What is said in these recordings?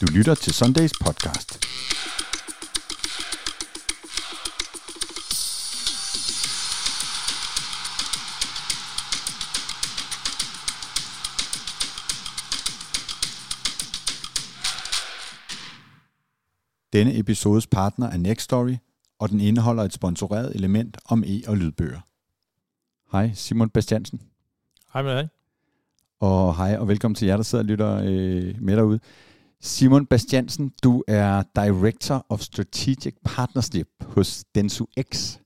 Du lytter til Sundays podcast. Denne episodes partner er Nextory, og den indeholder et sponsoreret element om e- og lydbøger. Hej, Simon Bastiansen. Hej med dig. Og hej og velkommen til jer, der sidder og lytter øh, med derude. Simon Bastiansen, du er Director of Strategic Partnership hos Densu X.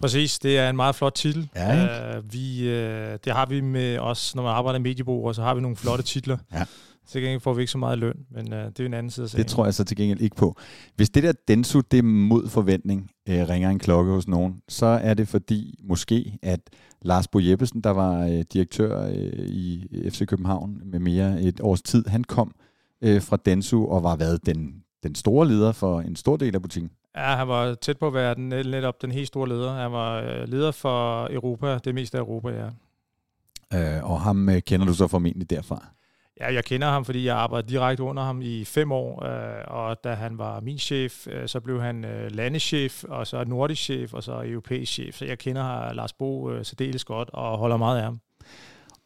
Præcis, det er en meget flot titel. Ja, uh, vi, uh, det har vi med os, når man arbejder i mediebureau, så har vi nogle flotte titler. Ja. Så gengæld får vi ikke så meget løn, men uh, det er en anden side af sagen. Det tror jeg så til gengæld ikke på. Hvis det der Densu, det er mod forventning, øh, ringer en klokke hos nogen, så er det fordi måske, at Lars Bo Jeppesen, der var øh, direktør øh, i FC København med mere et års tid, han kom øh, fra Densu og var været den, den store leder for en stor del af butikken. Ja, han var tæt på at være den, netop den helt store leder. Han var øh, leder for Europa, det meste af Europa, ja. Øh, og ham øh, kender du så formentlig derfra. Ja, jeg kender ham, fordi jeg arbejdede direkte under ham i fem år, øh, og da han var min chef, øh, så blev han øh, landeschef, og så nordisk chef, og så europæisk chef. Så jeg kender Lars Bo øh, særdeles godt, og holder meget af ham.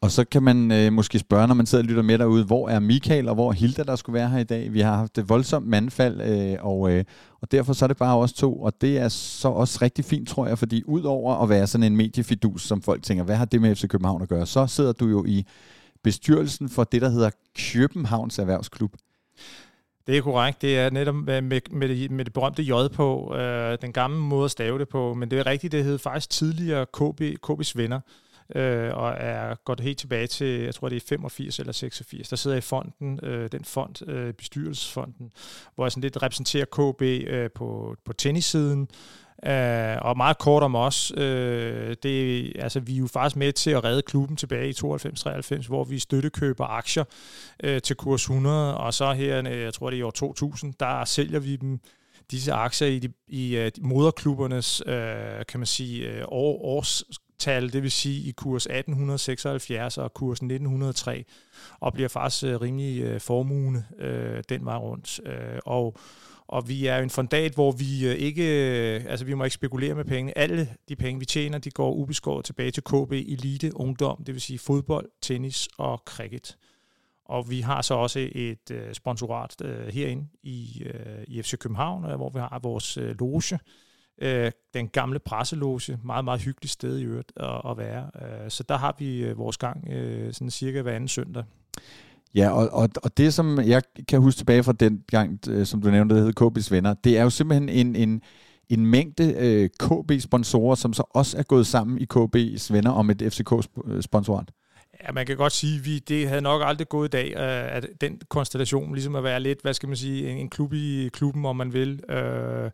Og så kan man øh, måske spørge, når man sidder og lytter med derude, hvor er Michael og hvor er Hilda, der skulle være her i dag? Vi har haft et voldsomt mandfald, øh, og, øh, og derfor så er det bare os to, og det er så også rigtig fint, tror jeg, fordi udover at være sådan en mediefidus, som folk tænker, hvad har det med FC København at gøre, så sidder du jo i bestyrelsen for det, der hedder Københavns Erhvervsklub. Det er korrekt. Det er netop med, med, det, med det berømte J på, øh, den gamle måde at stave det på, men det er rigtigt, det hed faktisk tidligere KB, KB's Venner øh, og er gået helt tilbage til, jeg tror det er 85 eller 86. Der sidder jeg i fonden, øh, den fond, øh, bestyrelsesfonden, hvor jeg sådan lidt repræsenterer KB øh, på, på tennissiden, Øh, og meget kort om os. øh, det, altså, vi er jo faktisk med til at redde klubben tilbage i 92-93, hvor vi støttekøber aktier øh, til kurs 100, og så her, øh, jeg tror det er i år 2000, der sælger vi dem disse aktier i, de, i uh, moderklubbernes, uh, kan man sige, uh, år, års tal, det vil sige i kurs 1876 og kurs 1903, og bliver faktisk uh, rimelig uh, formugende øh, den vej rundt. Øh, og og vi er en fondat, hvor vi ikke, altså vi må ikke spekulere med penge. Alle de penge, vi tjener, de går ubeskåret tilbage til KB Elite Ungdom, det vil sige fodbold, tennis og cricket. Og vi har så også et sponsorat herinde i, i FC København, hvor vi har vores loge, øh, den gamle presseloge, meget, meget hyggeligt sted i øvrigt at, at være. Øh, så der har vi øh, vores gang øh, sådan cirka hver anden søndag. Ja, og, og, og det som jeg kan huske tilbage fra den gang, øh, som du nævnte, der hedder KB's Venner, det er jo simpelthen en, en, en mængde øh, KB-sponsorer, som så også er gået sammen i KB's Venner om et FCK-sponsorat. Ja, man kan godt sige, at vi, det havde nok aldrig gået i dag, øh, at den konstellation ligesom at være lidt, hvad skal man sige, en, en klub i klubben, om man vil. Øh,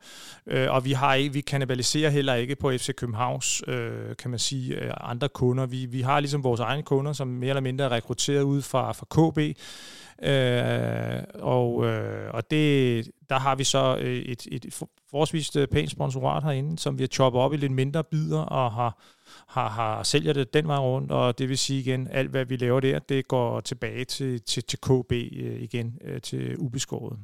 øh, og vi har ikke, vi kanibaliserer heller ikke på FC Københavns, øh, kan man sige, øh, andre kunder. Vi, vi har ligesom vores egne kunder, som mere eller mindre er rekrutteret ud fra, fra KB. Øh, og øh, og det, der har vi så øh, et, et forholdsvis pænt sponsorat herinde, som vi har choppet op i lidt mindre bidder og har har, har sælger det den vej rundt, og det vil sige igen, alt hvad vi laver der, det går tilbage til, til, til KB øh, igen, øh, til ubeskåret.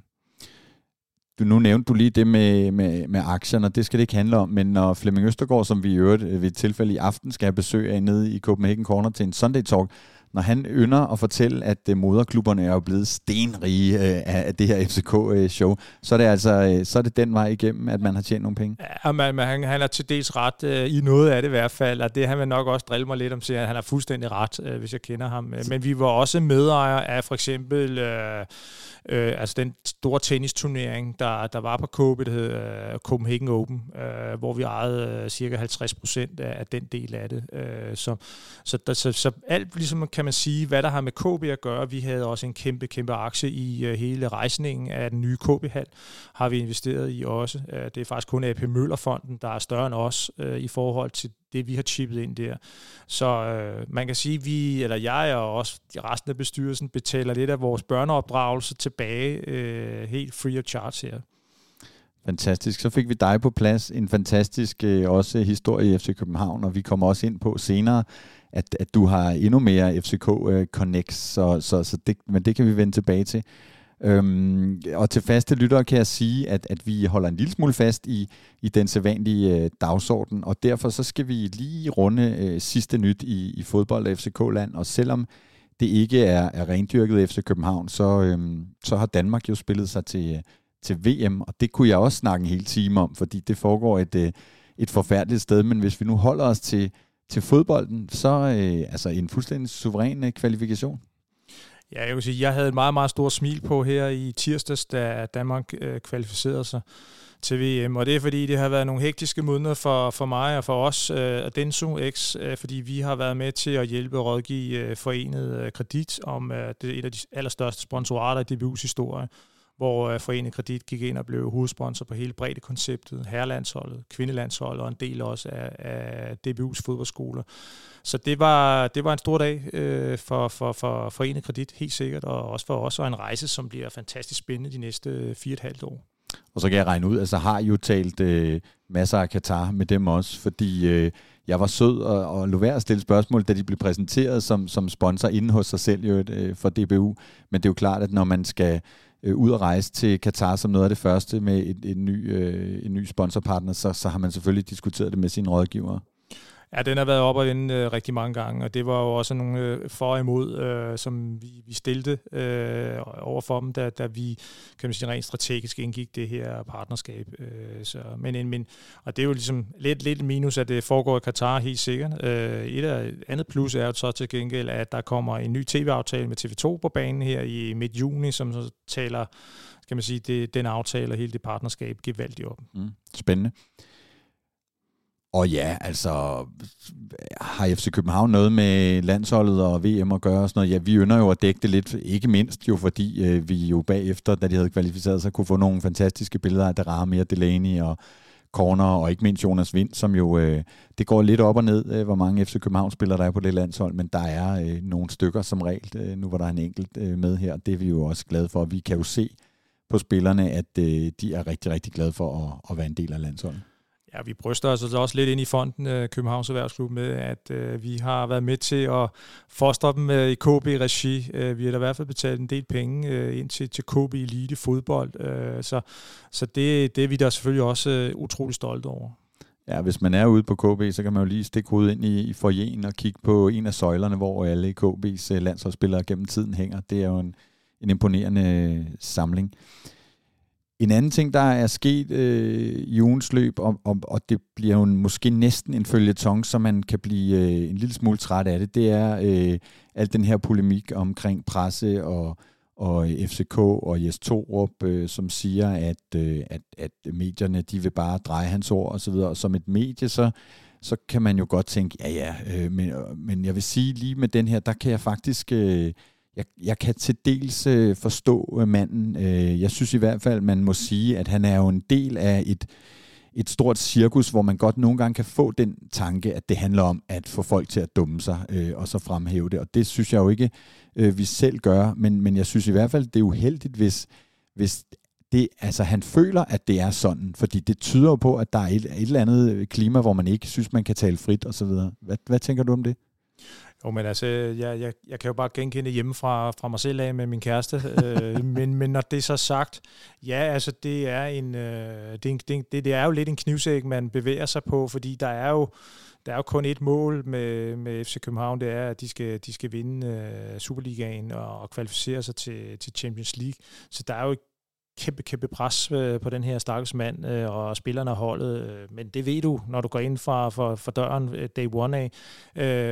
Du, nu nævnte du lige det med, med, med aktierne, det skal det ikke handle om, men når Flemming Østergaard, som vi i øvrigt øh, ved et tilfælde i aften skal have besøg af nede i Copenhagen Corner til en Sunday Talk, når han ynder at fortælle, at øh, moderklubberne er jo blevet stenrige øh, af det her FCK-show, øh, så er det altså så er det den vej igennem, at man har tjent nogle penge. Ja, men, man, han, han er til dels ret øh, i noget af det i hvert fald, og det han vil nok også drille mig lidt om, siger, at han er fuldstændig ret, øh, hvis jeg kender ham. Men vi var også medejere af for eksempel øh, Øh, altså den store tennisturnering, der, der var på KB, det hed øh, Copenhagen Open, øh, hvor vi ejede øh, cirka 50 procent af, af den del af det. Øh, så, så, der, så, så alt ligesom kan man sige, hvad der har med KB at gøre. Vi havde også en kæmpe, kæmpe aktie i øh, hele rejsningen af den nye KB-hal, har vi investeret i også. Øh, det er faktisk kun AP Møllerfonden, der er større end os øh, i forhold til det, vi har chippet ind der. Så øh, man kan sige, vi, eller jeg og også resten af bestyrelsen, betaler lidt af vores børneopdragelse tilbage øh, helt free of charge her. Fantastisk. Så fik vi dig på plads. En fantastisk øh, også historie i FC København, og vi kommer også ind på senere, at, at du har endnu mere FCK øh, Connects, så, så, så det, men det kan vi vende tilbage til. Øhm, og til faste lyttere kan jeg sige, at, at vi holder en lille smule fast i, i den sædvanlige øh, dagsorden, og derfor så skal vi lige runde øh, sidste nyt i, i fodbold FCK-land, og selvom det ikke er, er rendyrket FC København, så, øhm, så har Danmark jo spillet sig til, til VM, og det kunne jeg også snakke en hel time om, fordi det foregår et, øh, et forfærdeligt sted, men hvis vi nu holder os til, til fodbolden, så øh, altså en fuldstændig suveræn øh, kvalifikation. Ja, jeg vil sige, jeg havde et meget, meget stort smil på her i tirsdags, da Danmark øh, kvalificerede sig til VM, og det er fordi, det har været nogle hektiske måneder for, for mig og for os, øh, og Denso X, øh, fordi vi har været med til at hjælpe og rådgive øh, Forenet øh, Kredit om øh, det er et af de allerstørste sponsorater i DBU's historie hvor øh, Forenet Kredit gik ind og blev hovedsponsor på hele konceptet, herrelandsholdet, kvindelandsholdet og en del også af, af DBU's fodboldskoler. Så det var, det var en stor dag øh, for, for, for Forenet Kredit, helt sikkert, og også for os, og en rejse, som bliver fantastisk spændende de næste øh, fire og et halvt år. Og så kan jeg regne ud, altså har I jo talt øh, masser af Katar med dem også, fordi øh, jeg var sød og, og lå værd at stille spørgsmål, da de blev præsenteret som, som sponsor inde hos sig selv jo, øh, for DBU. Men det er jo klart, at når man skal øh, ud at rejse til Katar som noget af det første med et, en, ny, øh, en ny sponsorpartner, så, så har man selvfølgelig diskuteret det med sine rådgivere. Ja, den har været op og vende øh, rigtig mange gange, og det var jo også nogle øh, for og imod, øh, som vi, vi stillede øh, over for dem, da, da vi kan man sige, rent strategisk indgik det her partnerskab. Øh, så, men, men, og det er jo ligesom lidt, lidt minus, at det foregår i Katar helt sikkert. Øh, et af, andet plus er jo så til gengæld, at der kommer en ny tv-aftale med TV2 på banen her i midt juni, som så taler kan man sige, det, den aftale og hele det partnerskab gevaldigt op. Mm, spændende. Og ja, altså, har FC København noget med landsholdet og VM at gøre og sådan noget? Ja, vi ynder jo at dække det lidt, ikke mindst jo, fordi øh, vi jo bagefter, da de havde kvalificeret sig, kunne få nogle fantastiske billeder af Darami og Delaney og Corner, og ikke mindst Jonas Vind, som jo, øh, det går lidt op og ned, øh, hvor mange FC København-spillere der er på det landshold, men der er øh, nogle stykker som regel. Øh, nu var der en enkelt øh, med her, det er vi jo også glade for. Vi kan jo se på spillerne, at øh, de er rigtig, rigtig glade for at, at være en del af landsholdet. Ja, vi bryster os altså også lidt ind i fonden øh, Københavns Erhvervsklub med, at øh, vi har været med til at fostre dem øh, i KB-regi. Øh, vi har da i hvert fald betalt en del penge øh, ind til, til KB Elite fodbold, øh, så, så det, det er vi da selvfølgelig også øh, utrolig stolte over. Ja, hvis man er ude på KB, så kan man jo lige stikke hovedet ind i, i forjen og kigge på en af søjlerne, hvor alle KB's øh, landsholdsspillere gennem tiden hænger. Det er jo en, en imponerende øh, samling. En anden ting, der er sket øh, i ugens løb, og, og, og det bliver jo måske næsten en følgetong, så man kan blive øh, en lille smule træt af det, det er øh, al den her polemik omkring presse og, og FCK og Jes Torup, øh, som siger, at, øh, at, at medierne de vil bare dreje hans ord osv. Og som et medie, så, så kan man jo godt tænke, ja ja, øh, men, men jeg vil sige lige med den her, der kan jeg faktisk... Øh, jeg, jeg kan til dels øh, forstå øh, manden. Øh, jeg synes i hvert fald, man må sige, at han er jo en del af et, et stort cirkus, hvor man godt nogle gange kan få den tanke, at det handler om at få folk til at dumme sig, øh, og så fremhæve det. Og det synes jeg jo ikke, øh, vi selv gør, men, men jeg synes i hvert fald, det er uheldigt, hvis, hvis det, altså han føler, at det er sådan, fordi det tyder jo på, at der er et, et eller andet klima, hvor man ikke synes, man kan tale frit osv. Hvad, hvad tænker du om det? Jo, men altså, jeg, jeg, jeg kan jo bare genkende hjemme fra, mig selv af med min kæreste. øh, men, men når det er så sagt, ja, altså, det er, en, øh, det, det, det, det er jo lidt en knivsæk, man bevæger sig på, fordi der er jo der er jo kun et mål med, med FC København, det er, at de skal, de skal vinde uh, Superligaen og, og kvalificere sig til, til Champions League. Så der er jo kæmpe, kæmpe pres øh, på den her stakkels mand øh, og spillerne og holdet. Øh, men det ved du, når du går ind fra, fra, fra døren day one af.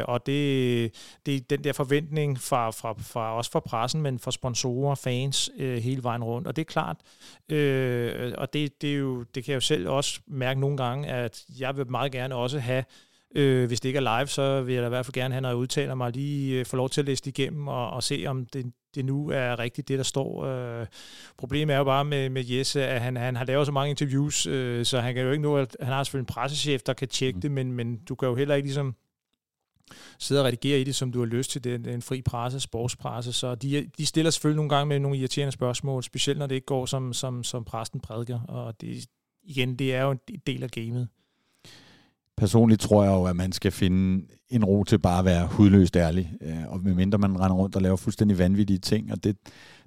Og det, det er den der forventning fra, fra, fra også fra pressen, men fra sponsorer, fans hele vejen rundt. Og det er klart, og det, det, er jo, det kan jeg jo selv også mærke nogle gange, at jeg vil meget gerne også have Øh, hvis det ikke er live, så vil jeg da i hvert fald gerne have, når jeg udtaler mig, lige øh, få lov til at læse det igennem og, og se, om det, det nu er rigtigt, det der står. Øh, problemet er jo bare med, med Jesse, at han, han har lavet så mange interviews, øh, så han kan jo ikke nå, at han har selvfølgelig en pressechef, der kan tjekke mm. det, men, men du kan jo heller ikke ligesom sidde og redigere i det, som du har lyst til. Det er en fri presse, sportspresse, så de, de stiller selvfølgelig nogle gange med nogle irriterende spørgsmål, specielt når det ikke går, som, som, som præsten prædiker, og det, igen, det er jo en del af gamet personligt tror jeg jo, at man skal finde en ro til bare at være hudløst ærlig. Øh, og medmindre man render rundt og laver fuldstændig vanvittige ting, og det,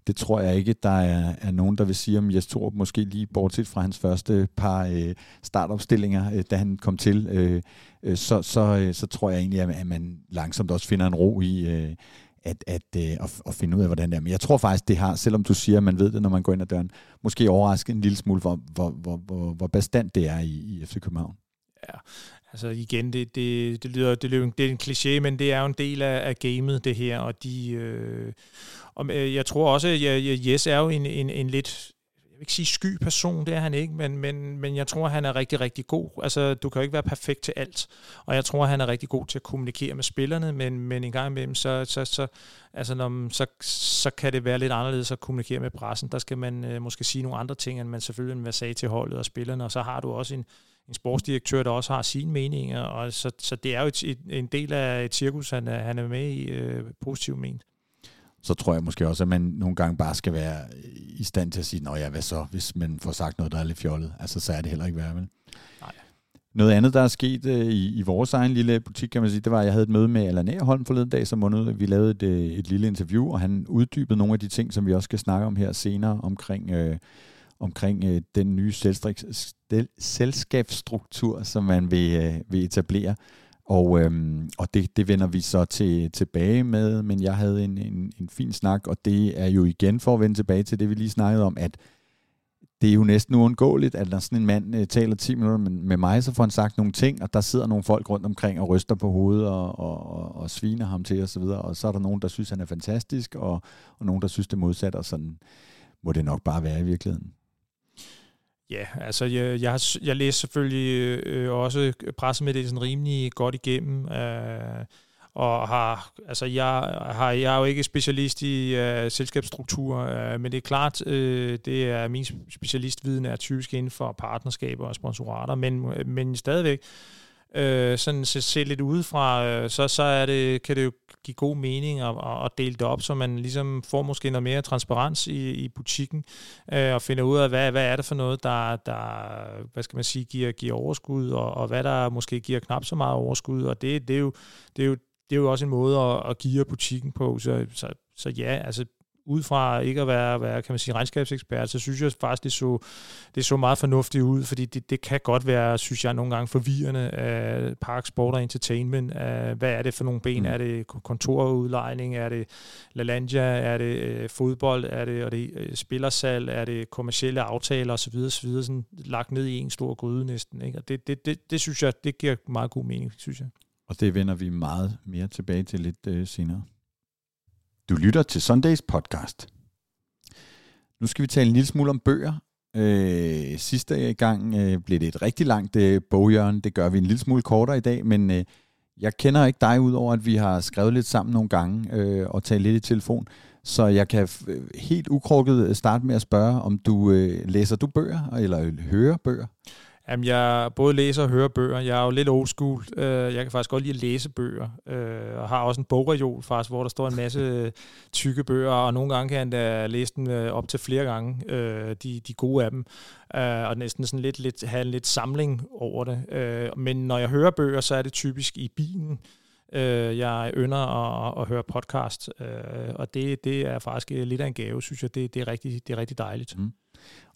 det tror jeg ikke, der er, er nogen, der vil sige om Jes Torup, måske lige bortset fra hans første par øh, startopstillinger, øh, da han kom til, øh, øh, så, så, øh, så tror jeg egentlig, at man langsomt også finder en ro i øh, at, at, øh, at, at finde ud af, hvordan det er. Men jeg tror faktisk, det har, selvom du siger, at man ved det, når man går ind ad døren, måske overrasket en lille smule, hvor, hvor, hvor, hvor, hvor bestandt det er i, i FC København. Ja, altså igen, det, det, det, lyder, det, lyder, det er en kliché, men det er jo en del af, af gamet, det her, og de... Øh, og øh, jeg tror også, at Jes er jo en, en, en lidt jeg vil ikke sige sky person, det er han ikke, men, men, men jeg tror, han er rigtig, rigtig god. Altså, du kan jo ikke være perfekt til alt, og jeg tror, han er rigtig god til at kommunikere med spillerne, men, men en gang imellem, så, så, så, altså, når, så, så kan det være lidt anderledes at kommunikere med pressen. Der skal man øh, måske sige nogle andre ting, end man selvfølgelig vil sige til holdet og spillerne, og så har du også en, en sportsdirektør, der også har sine meninger, og så, så det er jo et, et, en del af et cirkus, han er, han er med i øh, positivt ment så tror jeg måske også, at man nogle gange bare skal være i stand til at sige, nå ja, hvad så, hvis man får sagt noget, der er lidt fjollet. Altså, så er det heller ikke værd, vel? Nej. Noget andet, der er sket uh, i, i vores egen lille butik, kan man sige, det var, at jeg havde et møde med Allan Aarholm forleden dag, som måned. Vi lavede et, øh, et lille interview, og han uddybede nogle af de ting, som vi også skal snakke om her senere, omkring, uh, omkring øh, den nye selskabsstruktur, som man vil, øh, vil etablere. Og, øhm, og det, det vender vi så til, tilbage med, men jeg havde en, en, en fin snak, og det er jo igen for at vende tilbage til det, vi lige snakkede om, at det er jo næsten uundgåeligt, at når sådan en mand øh, taler 10 minutter med, med mig, så får han sagt nogle ting, og der sidder nogle folk rundt omkring og ryster på hovedet og, og, og, og sviner ham til osv., og, og så er der nogen, der synes, han er fantastisk, og, og nogen, der synes det modsatte, og sådan må det nok bare være i virkeligheden. Ja, altså jeg, jeg, har, jeg læste selvfølgelig øh, øh, også pressemeddelelsen rimelig godt igennem, øh, og har, altså jeg, har, jeg er jo ikke specialist i øh, selskabsstruktur, øh, men det er klart, øh, det er min specialistviden er typisk inden for partnerskaber og sponsorater, men, øh, men stadigvæk, øh, øh, sådan se, se lidt udefra, øh, så, så er det, kan det jo give god mening at, at dele det op, så man ligesom får måske noget mere transparens i, i butikken, øh, og finder ud af, hvad, hvad er det for noget, der, der hvad skal man sige, giver, giver overskud, og, og hvad der måske giver knap så meget overskud, og det, det, er, jo, det, er, jo, det er jo også en måde at, at give butikken på, så, så, så ja, altså ud fra ikke at være, være kan man sige, regnskabsekspert, så synes jeg faktisk, det så, det så meget fornuftigt ud, fordi det, det kan godt være, synes jeg, nogle gange forvirrende af Park Sport og Entertainment. Af, hvad er det for nogle ben? Mm. Er det kontorudlejning? Er det LaLandia? Er det øh, fodbold? Er det, er det øh, spillersalg? Er det kommersielle aftaler osv. osv. Sådan lagt ned i en stor gryde næsten. Ikke? Og det, det, det, det synes jeg, det giver meget god mening, synes jeg. Og det vender vi meget mere tilbage til lidt øh, senere. Du lytter til Sundays podcast. Nu skal vi tale en lille smule om bøger. Øh, sidste gang øh, blev det et rigtig langt øh, boghjørne. Det gør vi en lille smule kortere i dag, men øh, jeg kender ikke dig udover, at vi har skrevet lidt sammen nogle gange øh, og talt lidt i telefon. Så jeg kan øh, helt ukrukket øh, starte med at spørge, om du øh, læser du bøger eller øh, hører bøger? Jamen, jeg både læser og hører bøger. Jeg er jo lidt old school. Øh, jeg kan faktisk godt lide at læse bøger. Øh, og har også en bogreol, faktisk, hvor der står en masse øh, tykke bøger, og nogle gange kan jeg læse dem op til flere gange, de, de gode af dem. Og næsten sådan lidt, lidt, have en lidt samling over det. Men når jeg hører bøger, så er det typisk i bilen. Jeg ynder at, at høre podcast, og det, det er faktisk lidt af en gave, synes jeg. Det, det, er, rigtig, det er rigtig dejligt. Mm.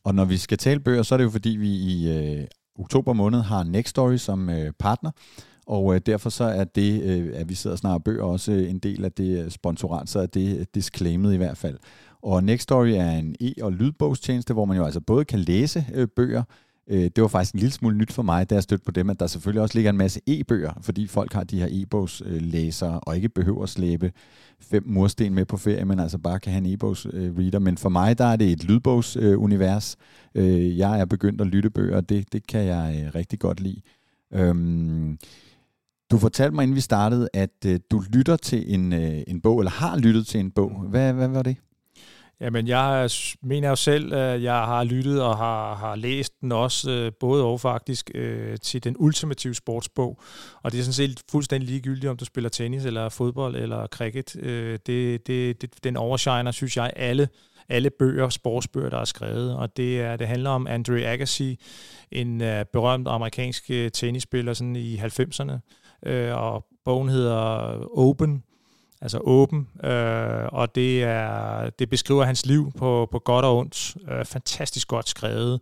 Og når vi skal tale bøger, så er det jo fordi, vi i øh, oktober måned har Next Story som øh, partner, og øh, derfor så er det, øh, at vi sidder snart bøger, også en del af det øh, sponsorat, så er det øh, disclaimet i hvert fald. Og Next Story er en e- og lydbogstjeneste, hvor man jo altså både kan læse øh, bøger, Øh, det var faktisk en lille smule nyt for mig, da jeg stødte på dem, at der selvfølgelig også ligger en masse e-bøger, fordi folk har de her e-bogslæsere øh, og ikke behøver at slæbe fem mursten med på ferie, men altså bare kan have en e-bogsreader. Men for mig, der er det et lydbogsunivers. Øh, øh, jeg er begyndt at lytte bøger, og det, det kan jeg øh, rigtig godt lide. Øhm, du fortalte mig, inden vi startede, at du lytter til en, en bog, eller har lyttet til en bog. Hvad, hvad var det? Jamen, jeg mener jo selv, at jeg har lyttet og har, har læst den også, øh, både og faktisk, øh, til den ultimative sportsbog. Og det er sådan set fuldstændig ligegyldigt, om du spiller tennis eller fodbold eller cricket. Øh, det, det, det, den overshiner, synes jeg, alle alle bøger, sportsbøger, der er skrevet, og det, er, det handler om Andre Agassi, en uh, berømt amerikansk tennisspiller sådan i 90'erne, uh, og bogen hedder Open, altså åben, øh, og det, er, det beskriver hans liv på, på godt og ondt. Øh, fantastisk godt skrevet,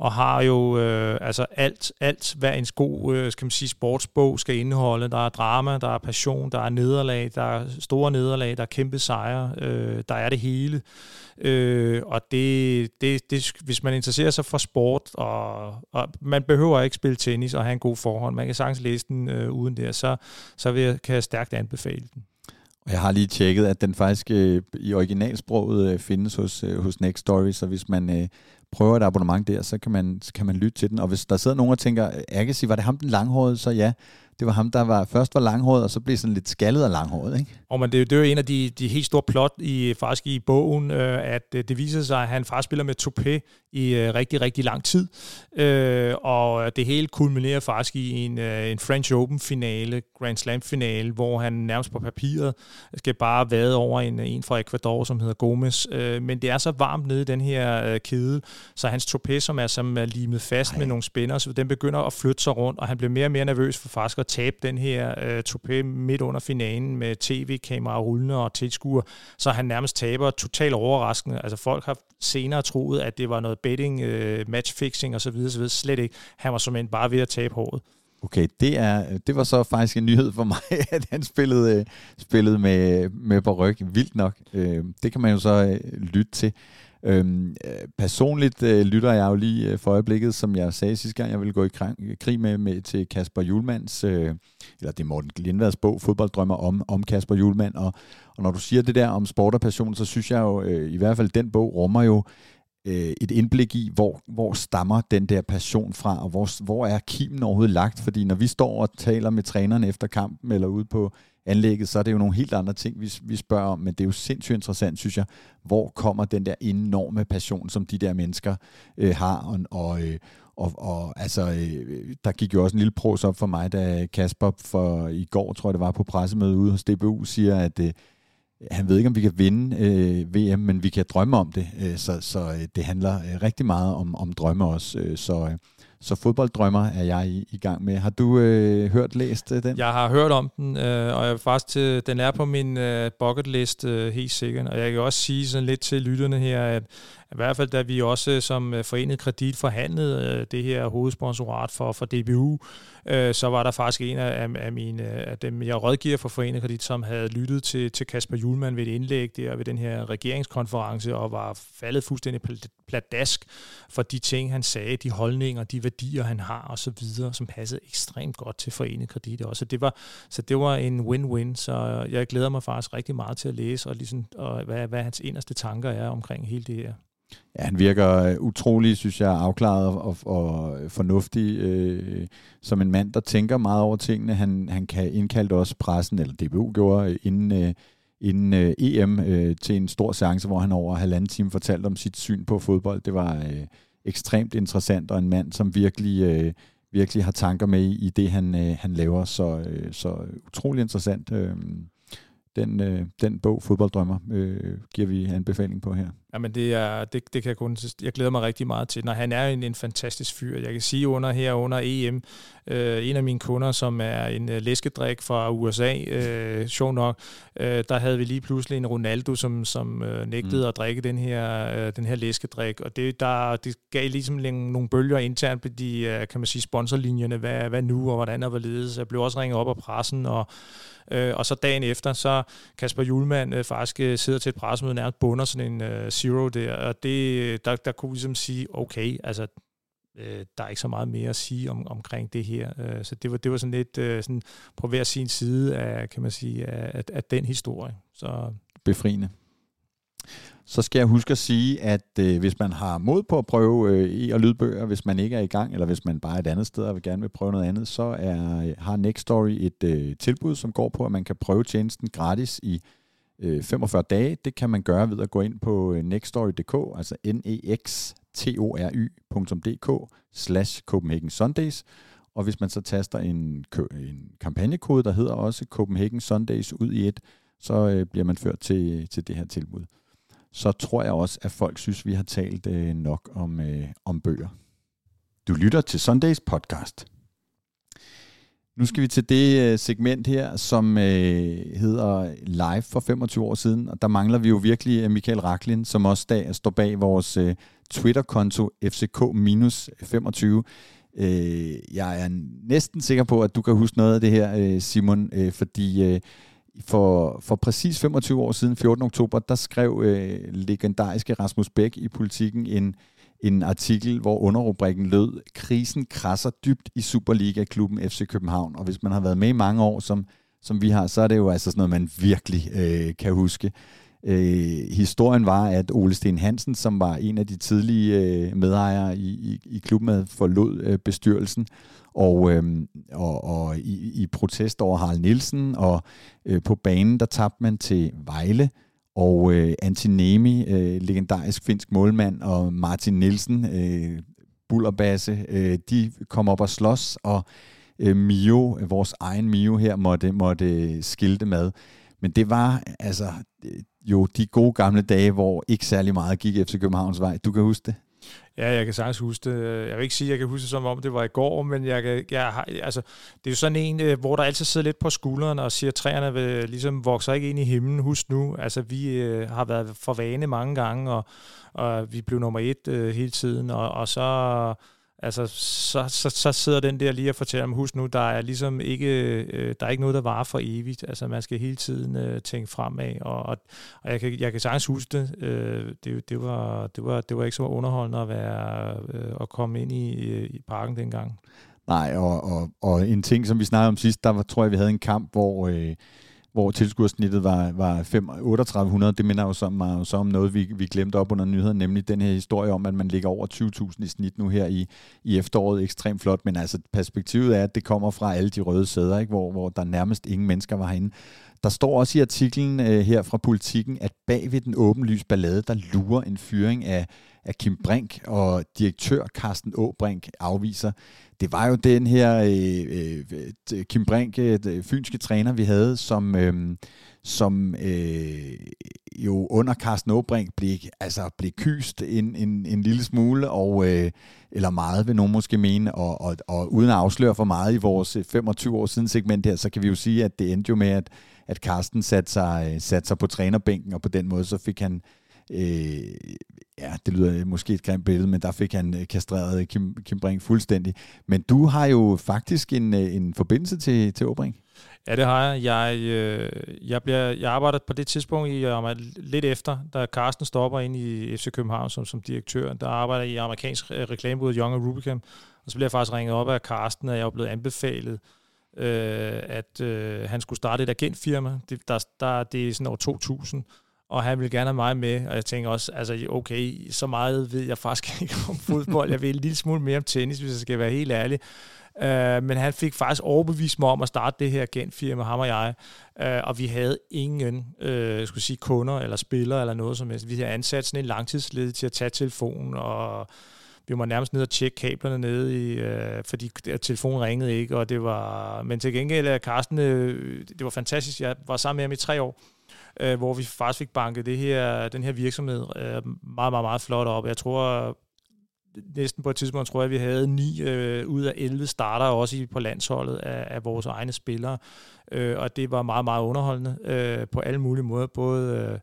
og har jo øh, altså alt, alt, hvad en god øh, skal man sige, sportsbog skal indeholde. Der er drama, der er passion, der er nederlag, der er store nederlag, der er kæmpe sejre, øh, der er det hele. Øh, og det, det, det, hvis man interesserer sig for sport, og, og man behøver ikke spille tennis og have en god forhold, man kan sagtens læse den øh, uden det, så, så vil jeg, kan jeg stærkt anbefale den. Og jeg har lige tjekket, at den faktisk øh, i originalsproget øh, findes hos, øh, hos Next Story, så hvis man øh, prøver et abonnement der, så kan man, så kan man lytte til den. Og hvis der sidder nogen og tænker, Agassi, var det ham den langhårede? Så ja, det var ham, der var, først var langhåret, og så blev sådan lidt skaldet af langhåret, ikke? Og men det, det er jo en af de, de helt store plot i, faktisk i bogen, øh, at øh, det viser sig, at han faktisk spiller med toupé i øh, rigtig, rigtig lang tid. Øh, og det hele kulminerer faktisk i en, øh, en French Open-finale, Grand Slam-finale, hvor han nærmest på papiret skal bare vade over en, en fra Ecuador, som hedder Gomes. Øh, men det er så varmt nede i den her øh, kæde, så hans toupé, som er, som er limet fast Ej. med nogle spænder, så den begynder at flytte sig rundt, og han bliver mere og mere nervøs for faktisk at tabe den her øh, toupé midt under finalen med tv-kamera rullende og tilskuer, så han nærmest taber totalt overraskende. Altså folk har senere troet, at det var noget betting, øh, matchfixing osv. osv. Slet ikke. Han var simpelthen bare ved at tabe håret. Okay, det, er, det var så faktisk en nyhed for mig, at han spillede, øh, spillede med, med på ryg. Vildt nok. Øh, det kan man jo så øh, lytte til. Øhm, personligt øh, lytter jeg jo lige øh, for øjeblikket, som jeg sagde sidste gang, jeg ville gå i øh, krig med, med til Kasper Julmans, øh, eller det er Morten Lindvads bog, Fodbolddrømmer om, om Kasper Julmand, og, og når du siger det der om sport og passion, så synes jeg jo, øh, i hvert fald den bog rummer jo øh, et indblik i, hvor, hvor stammer den der passion fra, og hvor, hvor er kimen overhovedet lagt, fordi når vi står og taler med træneren efter kampen, eller ude på anlægget, så er det jo nogle helt andre ting, vi, vi spørger om, men det er jo sindssygt interessant, synes jeg, hvor kommer den der enorme passion, som de der mennesker øh, har, og, og, øh, og, og altså, øh, der gik jo også en lille pros op for mig, da Kasper for i går, tror jeg det var, på pressemødet ude hos DBU, siger, at øh, han ved ikke, om vi kan vinde øh, VM, men vi kan drømme om det. Øh, så så øh, det handler øh, rigtig meget om, om drømme også. Øh, så, øh, så fodbolddrømmer er jeg i, i gang med. Har du øh, hørt, læst øh, den? Jeg har hørt om den, øh, og jeg faktisk til, den er på min øh, bucket list øh, helt sikkert. Og jeg kan også sige sådan lidt til lytterne her, at i hvert fald da vi også øh, som øh, Forenet Kredit forhandlede øh, det her hovedsponsorat for, for DBU, øh, så var der faktisk en af, af, mine, af dem, jeg rådgiver for Forenet Kredit, som havde lyttet til, til Kasper Julemand ved et indlæg der ved den her regeringskonference, og var faldet fuldstændig pladask for de ting, han sagde, de holdninger, de værdier, han har og så videre, som passede ekstremt godt til Forenet Kredit også. Så det var, så det var en win-win, så jeg glæder mig faktisk rigtig meget til at læse, og, ligesom, og hvad, hvad hans inderste tanker er omkring hele det her. Ja, han virker øh, utrolig, synes jeg, afklaret og, og øh, fornuftig, øh, som en mand, der tænker meget over tingene. Han, han kan indkalde også pressen, eller DBU gjorde, øh, inden, øh, inden øh, EM øh, til en stor seance, hvor han over halvanden time fortalte om sit syn på fodbold. Det var øh, ekstremt interessant, og en mand, som virkelig, øh, virkelig har tanker med i, i det, han, øh, han laver. Så, øh, så utrolig interessant. Øh, den, øh, den bog, Fodbolddrømmer, øh, giver vi anbefaling på her. Jamen det, er, det, det kan jeg kun, jeg glæder mig rigtig meget til. Når han er en, en fantastisk fyr. Jeg kan sige under her under EM, øh, en af mine kunder, som er en uh, læskedrik fra USA, øh, sjov nok, øh, der havde vi lige pludselig en Ronaldo, som, som øh, nægtede mm. at drikke den her, øh, den her læskedrik. Og det, der, det gav ligesom nogle bølger internt på de, øh, kan man sige, sponsorlinjerne. Hvad, hvad nu, og hvordan og hvorledes. Jeg blev også ringet op af pressen, og Øh, og så dagen efter, så Kasper Julemand øh, faktisk øh, sidder til et pressemøde, nærmest bunder sådan en øh, zero der, og det, der, der kunne vi ligesom sige, okay, altså øh, der er ikke så meget mere at sige om, omkring det her. Øh, så det var, det var sådan lidt øh, sådan på hver sin side af, kan man sige, af, af, af den historie. Så befriende så skal jeg huske at sige, at øh, hvis man har mod på at prøve øh, e- og lydbøger, hvis man ikke er i gang, eller hvis man bare er et andet sted og vil gerne vil prøve noget andet, så er, har Next Story et øh, tilbud, som går på, at man kan prøve tjenesten gratis i øh, 45 dage. Det kan man gøre ved at gå ind på øh, nextory.dk, altså n e x t o r y.dk slash Copenhagen Sundays. Og hvis man så taster en, en kampagnekode, der hedder også Copenhagen Sundays ud i et, så øh, bliver man ført til, til det her tilbud. så tror jeg også, at folk synes, vi har talt øh, nok om, øh, om bøger. Du lytter til Sundays podcast. Nu skal vi til det øh, segment her, som øh, hedder Live for 25 år siden, og der mangler vi jo virkelig øh, Michael Raklin, som også der står bag vores øh, Twitter-konto FCK-25. Øh, jeg er næsten sikker på, at du kan huske noget af det her, øh, Simon, øh, fordi øh, for, for præcis 25 år siden, 14. oktober, der skrev øh, legendariske Rasmus Bæk i politikken en, en artikel, hvor underrubrikken lød, krisen krasser dybt i Superliga-klubben FC København. Og hvis man har været med i mange år, som, som vi har, så er det jo altså sådan noget, man virkelig øh, kan huske. Øh, historien var, at Ole Sten Hansen, som var en af de tidlige øh, medejere i, i, i klubben, forlod øh, bestyrelsen og, øh, og, og i, i protest over Harald Nielsen, og øh, på banen, der tabte man til Vejle, og øh, Antinemi, øh, legendarisk finsk målmand, og Martin Nielsen, øh, bullerbasse, øh, de kom op og slås, og øh, Mio, vores egen Mio her, måtte, måtte øh, skilte med. Men det var altså øh, jo de gode gamle dage, hvor ikke særlig meget gik efter Københavns vej. Du kan huske det? Ja, jeg kan sagtens huske det. Jeg vil ikke sige, at jeg kan huske det som om, det var i går, men jeg kan, jeg har, altså, det er jo sådan en, øh, hvor der altid sidder lidt på skuldrene og siger, at træerne vil, ligesom vokser ikke ind i himlen. Husk nu, altså vi øh, har været for vane mange gange, og, og vi blev nummer et øh, hele tiden, og, og så Altså, så, så, så sidder den der lige og fortæller dem, husk nu, der er ligesom ikke, øh, der er ikke noget, der varer for evigt. Altså, man skal hele tiden øh, tænke fremad, og, og, og jeg, kan, jeg kan sagtens huske det. Øh, det, det, var, det, var, det var ikke så underholdende at, være, øh, at komme ind i, øh, i parken dengang. Nej, og, og, og en ting, som vi snakkede om sidst, der var, tror jeg, vi havde en kamp, hvor... Øh, hvor tilskuersnittet var, var 5, 3800. Det minder jo så, mig så om noget, vi, vi glemte op under nyheden, nemlig den her historie om, at man ligger over 20.000 i snit nu her i, i efteråret. Ekstremt flot, men altså perspektivet er, at det kommer fra alle de røde sæder, ikke? Hvor, hvor der nærmest ingen mennesker var herinde. Der står også i artiklen øh, her fra politikken, at bag ved den åbenlys ballade, der lurer en fyring af, af Kim Brink, og direktør Carsten Åbrink afviser. Det var jo den her øh, øh, Kim Brink, øh, fynske træner, vi havde, som, øh, som øh, jo under Carsten Åbrink blev, altså, blev kyst en, en, en lille smule, og, øh, eller meget vil nogen måske mene, og, og, og uden at afsløre for meget i vores øh, 25 år siden segment her, så kan vi jo sige, at det endte jo med, at, at Carsten satte sig, øh, satte sig på trænerbænken, og på den måde så fik han øh, ja, det lyder måske et grimt billede, men der fik han øh, kastreret øh, Kim, Kim Brink fuldstændig. Men du har jo faktisk en, øh, en forbindelse til, til Åbring. Ja, det har jeg. Jeg, øh, jeg, bliver, jeg arbejder på det tidspunkt i lidt efter, da Carsten stopper ind i FC København som, som direktør. Der arbejder jeg i amerikansk reklamebud Young og Rubicam. Og så bliver jeg faktisk ringet op af Carsten, at jeg er blevet anbefalet, øh, at øh, han skulle starte et agentfirma. Det, der, der, det er sådan år 2000 og han ville gerne have mig med, og jeg tænker også, altså okay, så meget ved jeg faktisk ikke om fodbold, jeg ved en lille smule mere om tennis, hvis jeg skal være helt ærlig. Uh, men han fik faktisk overbevist mig om at starte det her agentfirma, ham og jeg, uh, og vi havde ingen uh, skulle sige, kunder eller spillere eller noget som helst. Vi havde ansat sådan en langtidsledig til at tage telefonen, og vi var nærmest ned og tjekke kablerne nede i, øh, fordi telefonen ringede ikke, og det var, men til gengæld, er Carsten, øh, det var fantastisk, jeg var sammen med ham i tre år, øh, hvor vi faktisk fik banket det her, den her virksomhed øh, meget, meget, meget flot op. Jeg tror, næsten på et tidspunkt, tror jeg, at vi havde 9 øh, ud af 11 starter også i, på landsholdet af, af vores egne spillere. Øh, og det var meget, meget underholdende øh, på alle mulige måder. Både, øh,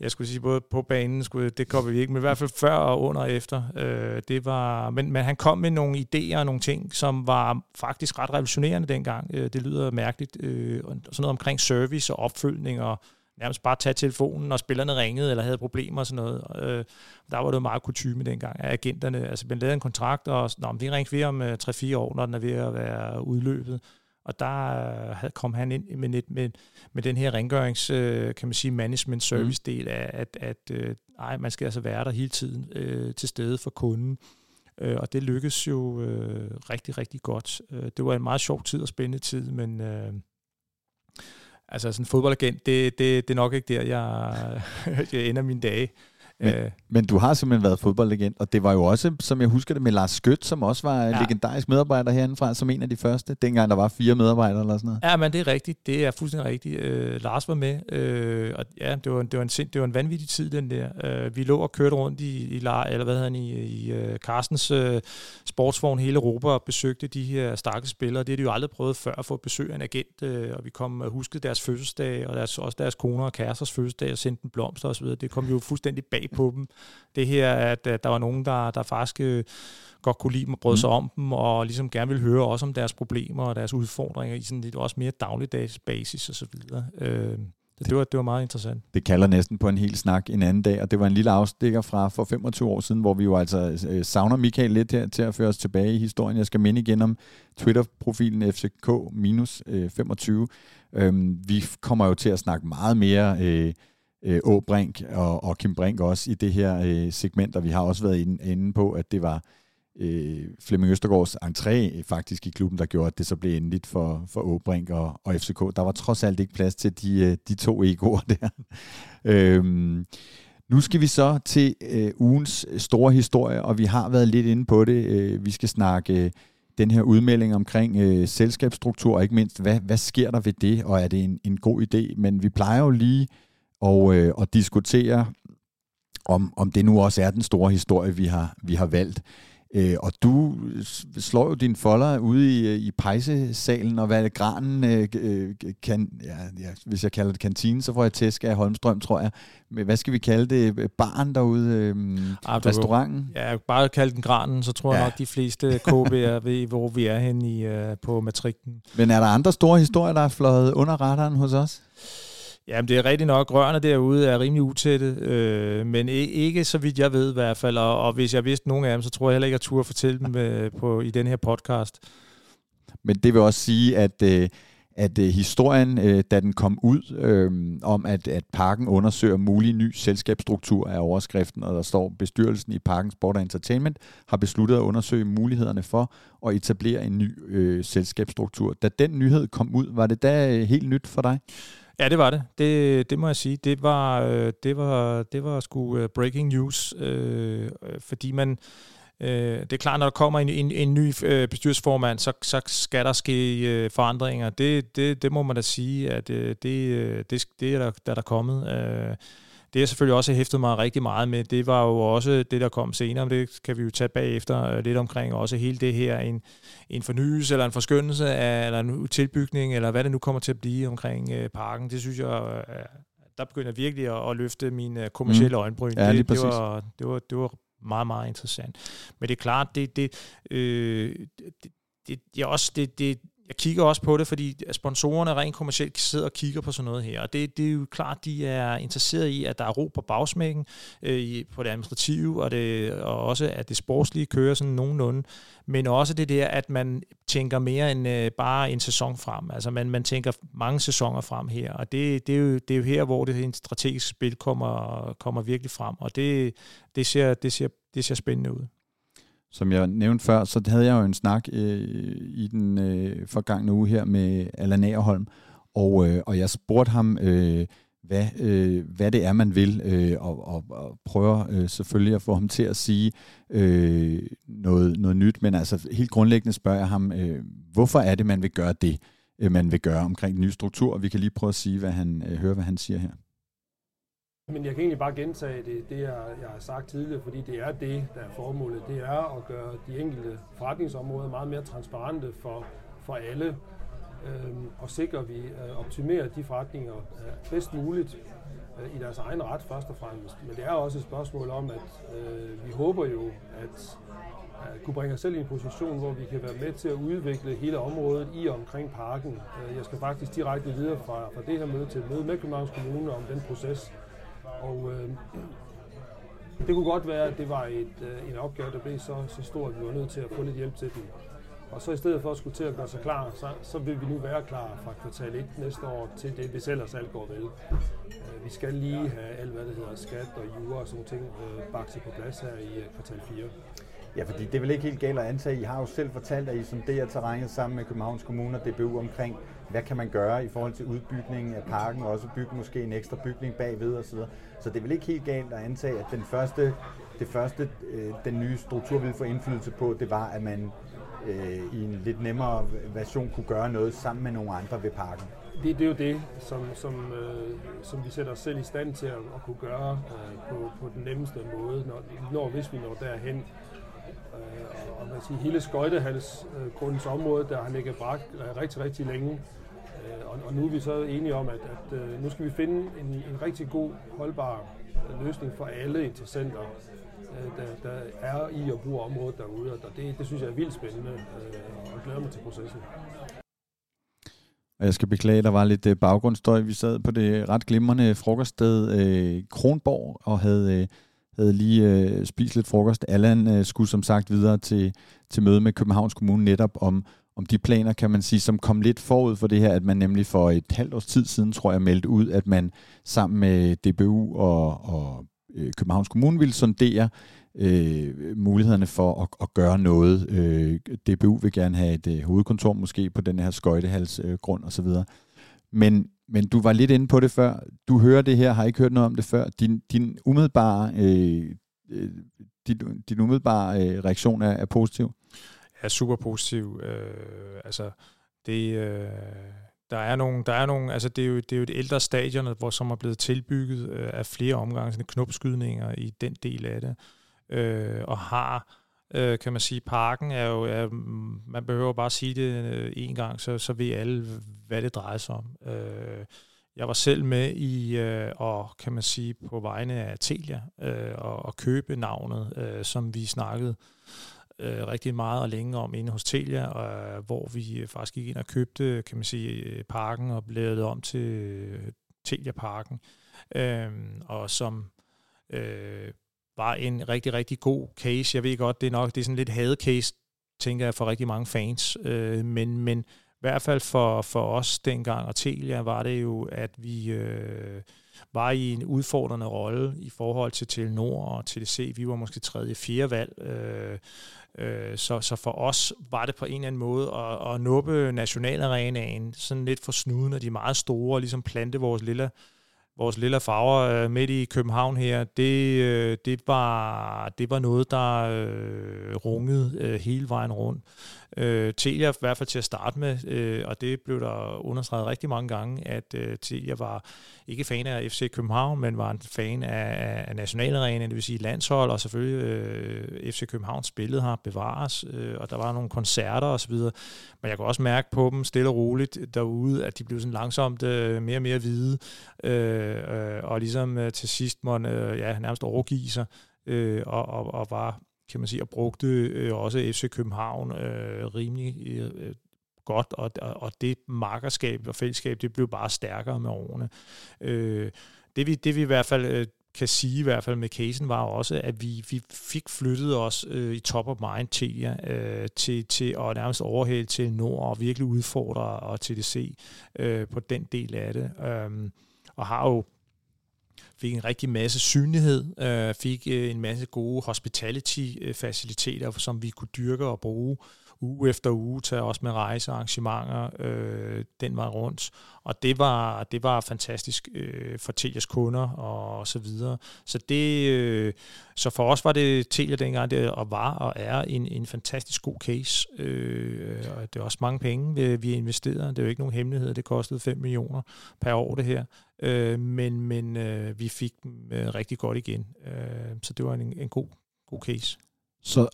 jeg skulle sige, både på banen, skulle, det kom vi ikke, men i hvert fald før og under og efter. Øh, det var, men, men han kom med nogle idéer og nogle ting, som var faktisk ret revolutionerende dengang. Øh, det lyder mærkeligt. Øh, sådan noget omkring service og opfølgning og nærmest bare tage telefonen, når spillerne ringede eller havde problemer og sådan noget. Øh, der var det meget kutume dengang af agenterne. Altså, man lavede en kontrakt, og nå, vi ringte ved om øh, 3-4 år, når den er ved at være udløbet. Og der uh, kom han ind med, net, med, med den her rengørings, uh, kan man sige, management service del af, at, at uh, ej, man skal altså være der hele tiden uh, til stede for kunden. Uh, og det lykkedes jo uh, rigtig, rigtig godt. Uh, det var en meget sjov tid og spændende tid, men... Uh, Altså sådan en fodboldagent, det, det, det er nok ikke der, jeg, jeg ender mine dage. Men, øh. men du har simpelthen været fodboldlegend, og det var jo også, som jeg husker det, med Lars Skødt, som også var ja. legendarisk medarbejder herindefra, som en af de første, dengang der var fire medarbejdere eller sådan noget. Ja, men det er rigtigt. Det er fuldstændig rigtigt. Øh, Lars var med, øh, og ja, det var, det, var en, det var en vanvittig tid, den der. Øh, vi lå og kørte rundt i, i, eller hvad han, i, i uh, Carstens uh, sportsvogn hele Europa og besøgte de her stakkels spillere. Det har de jo aldrig prøvet før at få besøg af en agent, øh, og vi kom og huskede deres fødselsdag, og deres, også deres koner og kæresters fødselsdag, og sendte dem blomster osv. Det kom jo fuldstændig bag på dem. Det her, at, at der var nogen, der, der faktisk øh, godt kunne lide dem og brød mm. sig om dem, og ligesom gerne ville høre også om deres problemer og deres udfordringer i sådan lidt også mere dagligdags basis osv. Øh, det, det, var, det var meget interessant. Det kalder næsten på en hel snak en anden dag, og det var en lille afstikker fra for 25 år siden, hvor vi jo altså øh, savner Michael lidt her til at føre os tilbage i historien. Jeg skal minde igen om Twitter-profilen FCK-25. Øhm, vi kommer jo til at snakke meget mere øh, øh, Åbrink og, og Kim Brink også i det her øh, segment, og vi har også været inde, inde på, at det var øh, Flemming Østergaards entré øh, faktisk i klubben, der gjorde, at det så blev endeligt for, for Åbrink og, og FCK. Der var trods alt ikke plads til de, øh, de to egoer der. øhm, nu skal vi så til øh, ugens store historie, og vi har været lidt inde på det. Øh, vi skal snakke øh, den her udmelding omkring øh, selskabsstruktur, og ikke mindst, hvad, hvad sker der ved det, og er det en, en god idé? Men vi plejer jo lige at, øh, at diskutere, om, om det nu også er den store historie, vi har, vi har valgt. Øh, og du slår jo din folder ude i, i pejsesalen, og hvad granen øh, øh, kan, ja, ja, hvis jeg kalder det kantine, så får jeg tæsk af Holmstrøm, tror jeg. Men hvad skal vi kalde det? Baren derude? Øh, ah, restauranten? Ja, bare kalde den granen, så tror ja. jeg nok, de fleste KB'er ved, hvor vi er henne i, uh, på matrikten. Men er der andre store historier, der er fløjet under radaren hos os? Jamen, det er rigtigt nok. Rørene derude er rimelig utætte, øh, men ikke så vidt jeg ved i hvert fald. Og, og hvis jeg vidste nogen af dem, så tror jeg heller ikke, at jeg turde fortælle dem øh, på, i den her podcast. Men det vil også sige, at, øh, at øh, historien, øh, da den kom ud, øh, om at, at parken undersøger mulig ny selskabsstruktur af overskriften, og der står, bestyrelsen i Parken Sport Entertainment har besluttet at undersøge mulighederne for at etablere en ny øh, selskabsstruktur. Da den nyhed kom ud, var det da øh, helt nyt for dig? Ja, det var det. Det, det må jeg sige. Det var, øh, det var, det var sgu øh, breaking news, øh, øh, fordi man... Øh, det er klart, når der kommer en, en, en ny øh, bestyrelsesformand, så, så skal der ske øh, forandringer. Det, det, det må man da sige, at øh, det, øh, det, det er der, der er der kommet. Øh, det jeg selvfølgelig også hæftet mig rigtig meget med, det var jo også det, der kom senere, men det kan vi jo tage bagefter øh, lidt omkring, også hele det her, en, en fornyelse eller en forskyndelse af, eller en tilbygning, eller hvad det nu kommer til at blive omkring øh, parken. Det synes jeg, øh, der begynder virkelig at, at løfte mine kommersielle mm. øjenbryn. Ja, det, det, var, det, var, det var meget, meget interessant. Men det er klart, det, det, øh, det, det, det, også, det, det, jeg kigger også på det, fordi sponsorerne rent kommercielt sidder og kigger på sådan noget her. Og det, det er jo klart, de er interesseret i, at der er ro på bagsmækken, øh, på det administrative, og, det, og også at det sportslige kører sådan nogenlunde. Men også det der, at man tænker mere end øh, bare en sæson frem. Altså man, man tænker mange sæsoner frem her. Og det, det, er, jo, det er jo her, hvor det strategiske spil kommer, kommer virkelig frem. Og det, det, ser, det, ser, det ser spændende ud som jeg nævnte før, så havde jeg jo en snak øh, i den øh, forgangne uge her med Allan Agerholm, og, øh, og jeg spurgte ham, øh, hvad, øh, hvad det er, man vil, øh, og, og, og prøver øh, selvfølgelig at få ham til at sige øh, noget, noget nyt, men altså helt grundlæggende spørger jeg ham, øh, hvorfor er det, man vil gøre det, øh, man vil gøre omkring den nye struktur, og vi kan lige prøve at sige, hvad han, øh, høre, hvad han siger her. Men jeg kan egentlig bare gentage det, det jeg, jeg har sagt tidligere, fordi det er det, der er formålet. Det er at gøre de enkelte forretningsområder meget mere transparente for, for alle, øhm, og sikre, at vi øh, optimerer de forretninger øh, bedst muligt øh, i deres egen ret først og fremmest. Men det er også et spørgsmål om, at øh, vi håber jo, at at kunne bringe os selv i en position, hvor vi kan være med til at udvikle hele området i og omkring parken. Øh, jeg skal faktisk direkte videre fra, fra det her møde til et møde med Københavns Kommune om den proces, og øh, det kunne godt være, at det var et, øh, en opgave, der blev så, så stor, at vi var nødt til at få lidt hjælp til den. Og så i stedet for at skulle til at gøre sig klar, så, så vil vi nu være klar fra kvartal 1 næste år til det, hvis ellers alt går vel. Øh, vi skal lige have alt, hvad det hedder, skat og jura og sådan ting, øh, bakset på plads her i øh, kvartal 4. Ja, fordi det er vel ikke helt galt at antage. I har jo selv fortalt, at I som DR-terrænet sammen med Københavns Kommune og DBU omkring, hvad kan man gøre i forhold til udbygningen af parken, og også bygge måske en ekstra bygning bagved osv. Så det er vel ikke helt galt at antage, at den første, det første, øh, den nye struktur ville få indflydelse på, det var, at man øh, i en lidt nemmere version kunne gøre noget sammen med nogle andre ved parken. Det, det er jo det, som, som, øh, som vi sætter os selv i stand til at, at kunne gøre øh, på, på den nemmeste måde, når, når hvis vi når derhen. Øh, og, og man siger, hele Skøjtehalsgrundens øh, område, der har ligget brak øh, rigtig, rigtig længe. Øh, og, og nu er vi så enige om, at, at øh, nu skal vi finde en, en rigtig god, holdbar øh, løsning for alle interessenter, øh, der, der er i og bruger området derude. Og det, det synes jeg er vildt spændende, øh, og glæder mig til processen. Og jeg skal beklage, der var lidt øh, baggrundsstøj. Vi sad på det ret glimrende frokoststed øh, Kronborg og havde, øh, havde lige øh, spist lidt frokost. Allan øh, skulle som sagt videre til, til møde med Københavns Kommune netop om, om de planer, kan man sige, som kom lidt forud for det her, at man nemlig for et halvt års tid siden, tror jeg, meldte ud, at man sammen med DBU og, og øh, Københavns Kommune ville sondere øh, mulighederne for at, at gøre noget. Øh, DBU vil gerne have et øh, hovedkontor måske på den her skøjtehalsgrund øh, osv. Men, men du var lidt inde på det før. Du hører det her, har ikke hørt noget om det før. Din, din umiddelbare, øh, øh din, din umiddelbare øh, reaktion er, er positiv? Er super positiv. Øh, altså, det, øh, der er nogle, der er nogle, altså det er jo, det er jo et ældre stadion, hvor, som er blevet tilbygget øh, af flere omgange, sådan knopskydninger i den del af det, øh, og har, øh, kan man sige, parken er jo, er, man behøver bare sige det øh, en gang, så, så ved alle, hvad det drejer sig om. Øh, jeg var selv med i, øh, og kan man sige, på vegne af Telia, øh, og, og købe navnet, øh, som vi snakkede øh, rigtig meget og længe om inde hos Telia, og, øh, hvor vi øh, faktisk gik ind og købte, kan man sige, øh, parken og blev om til Telia-parken, øh, og som øh, var en rigtig, rigtig god case. Jeg ved godt, det er nok det er sådan lidt hade-case, tænker jeg, for rigtig mange fans, øh, men, men i hvert fald for, for os dengang og Telia var det jo, at vi øh, var i en udfordrende rolle i forhold til Telenor og TDC. Vi var måske tredje, fjerde valg. Øh, øh, så, så for os var det på en eller anden måde at, at nuppe nationalarenaen sådan lidt for snuden af de meget store, og ligesom plante vores lille vores lille farver øh, midt i København her, det, øh, det, var, det var noget, der øh, rungede øh, hele vejen rundt. Øh, Telia, i hvert fald til at starte med, øh, og det blev der understreget rigtig mange gange, at øh, Telia var ikke fan af FC København, men var en fan af, af nationalarenaen, det vil sige landshold, og selvfølgelig øh, FC Københavns spillet har bevares, øh, og der var nogle koncerter osv., men jeg kunne også mærke på dem stille og roligt derude, at de blev sådan langsomt øh, mere og mere hvide, øh, øh, og ligesom øh, til sidst måtte øh, ja, nærmest overgive sig, øh, og, og, og var kan man sige, og brugte øh, også FC København øh, rimelig øh, godt, og, og, det markerskab og fællesskab, det blev bare stærkere med årene. Øh, det, vi, det vi i hvert fald øh, kan sige, i hvert fald med casen, var også, at vi, vi fik flyttet os øh, i top of mind til, øh, til, til at nærmest overhale til Nord og virkelig udfordre og TDC øh, på den del af det. Øh, og har jo fik en rigtig masse synlighed, øh, fik øh, en masse gode hospitality-faciliteter, som vi kunne dyrke og bruge uge efter uge, tage også med rejsearrangementer øh, den var rundt. Og det var, det var fantastisk øh, for Telias kunder og så videre. Så, det, øh, så for os var det Telia dengang, det og var og er en, en fantastisk god case. Øh, og det er også mange penge, vi, vi investerede. Det er jo ikke nogen hemmelighed. Det kostede 5 millioner per år det her. Øh, men men øh, vi fik dem øh, rigtig godt igen. Øh, så det var en, en god, god case. Så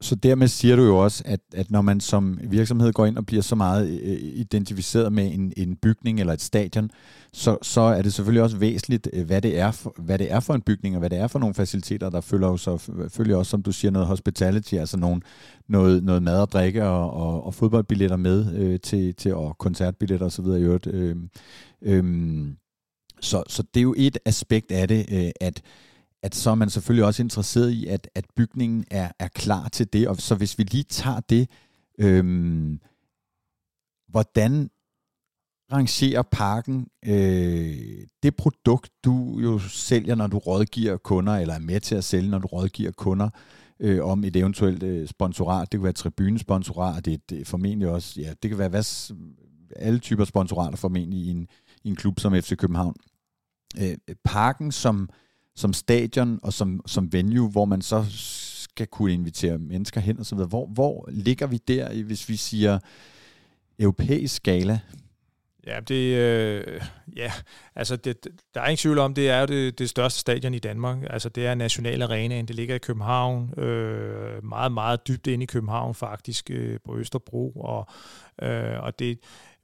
så dermed siger du jo også, at, at når man som virksomhed går ind og bliver så meget øh, øh identificeret med en, en bygning eller et stadion, så, så er det selvfølgelig også væsentligt, øh, hvad det, er for, hvad det er for en bygning, og hvad det er for nogle faciliteter, der følger jo så følger også, som du siger, noget hospitality, altså nogle, noget, noget mad og drikke og, og, og fodboldbilletter med øh, til, til, og koncertbilletter osv. i øvrigt. Øh, øh, så, så det er jo et aspekt af det, øh, at at så er man selvfølgelig også interesseret i, at, at bygningen er, er klar til det. Og så hvis vi lige tager det, øhm, hvordan rangerer parken øh, det produkt, du jo sælger, når du rådgiver kunder, eller er med til at sælge, når du rådgiver kunder, øh, om et eventuelt øh, sponsorat. Det kan være tribunesponsorat, det, det er formentlig også, ja, det kan være hvad, alle typer sponsorater formentlig i en, i en klub som FC København. Øh, parken som, som stadion og som, som venue, hvor man så skal kunne invitere mennesker hen og så videre. Hvor, hvor ligger vi der, hvis vi siger europæisk skala? Ja, det, øh, ja, altså det, der er ingen tvivl om, det er jo det, det største stadion i Danmark. Altså det er National Arena, det ligger i København, øh, meget, meget dybt inde i København faktisk, øh, på Østerbro, og, øh, og det,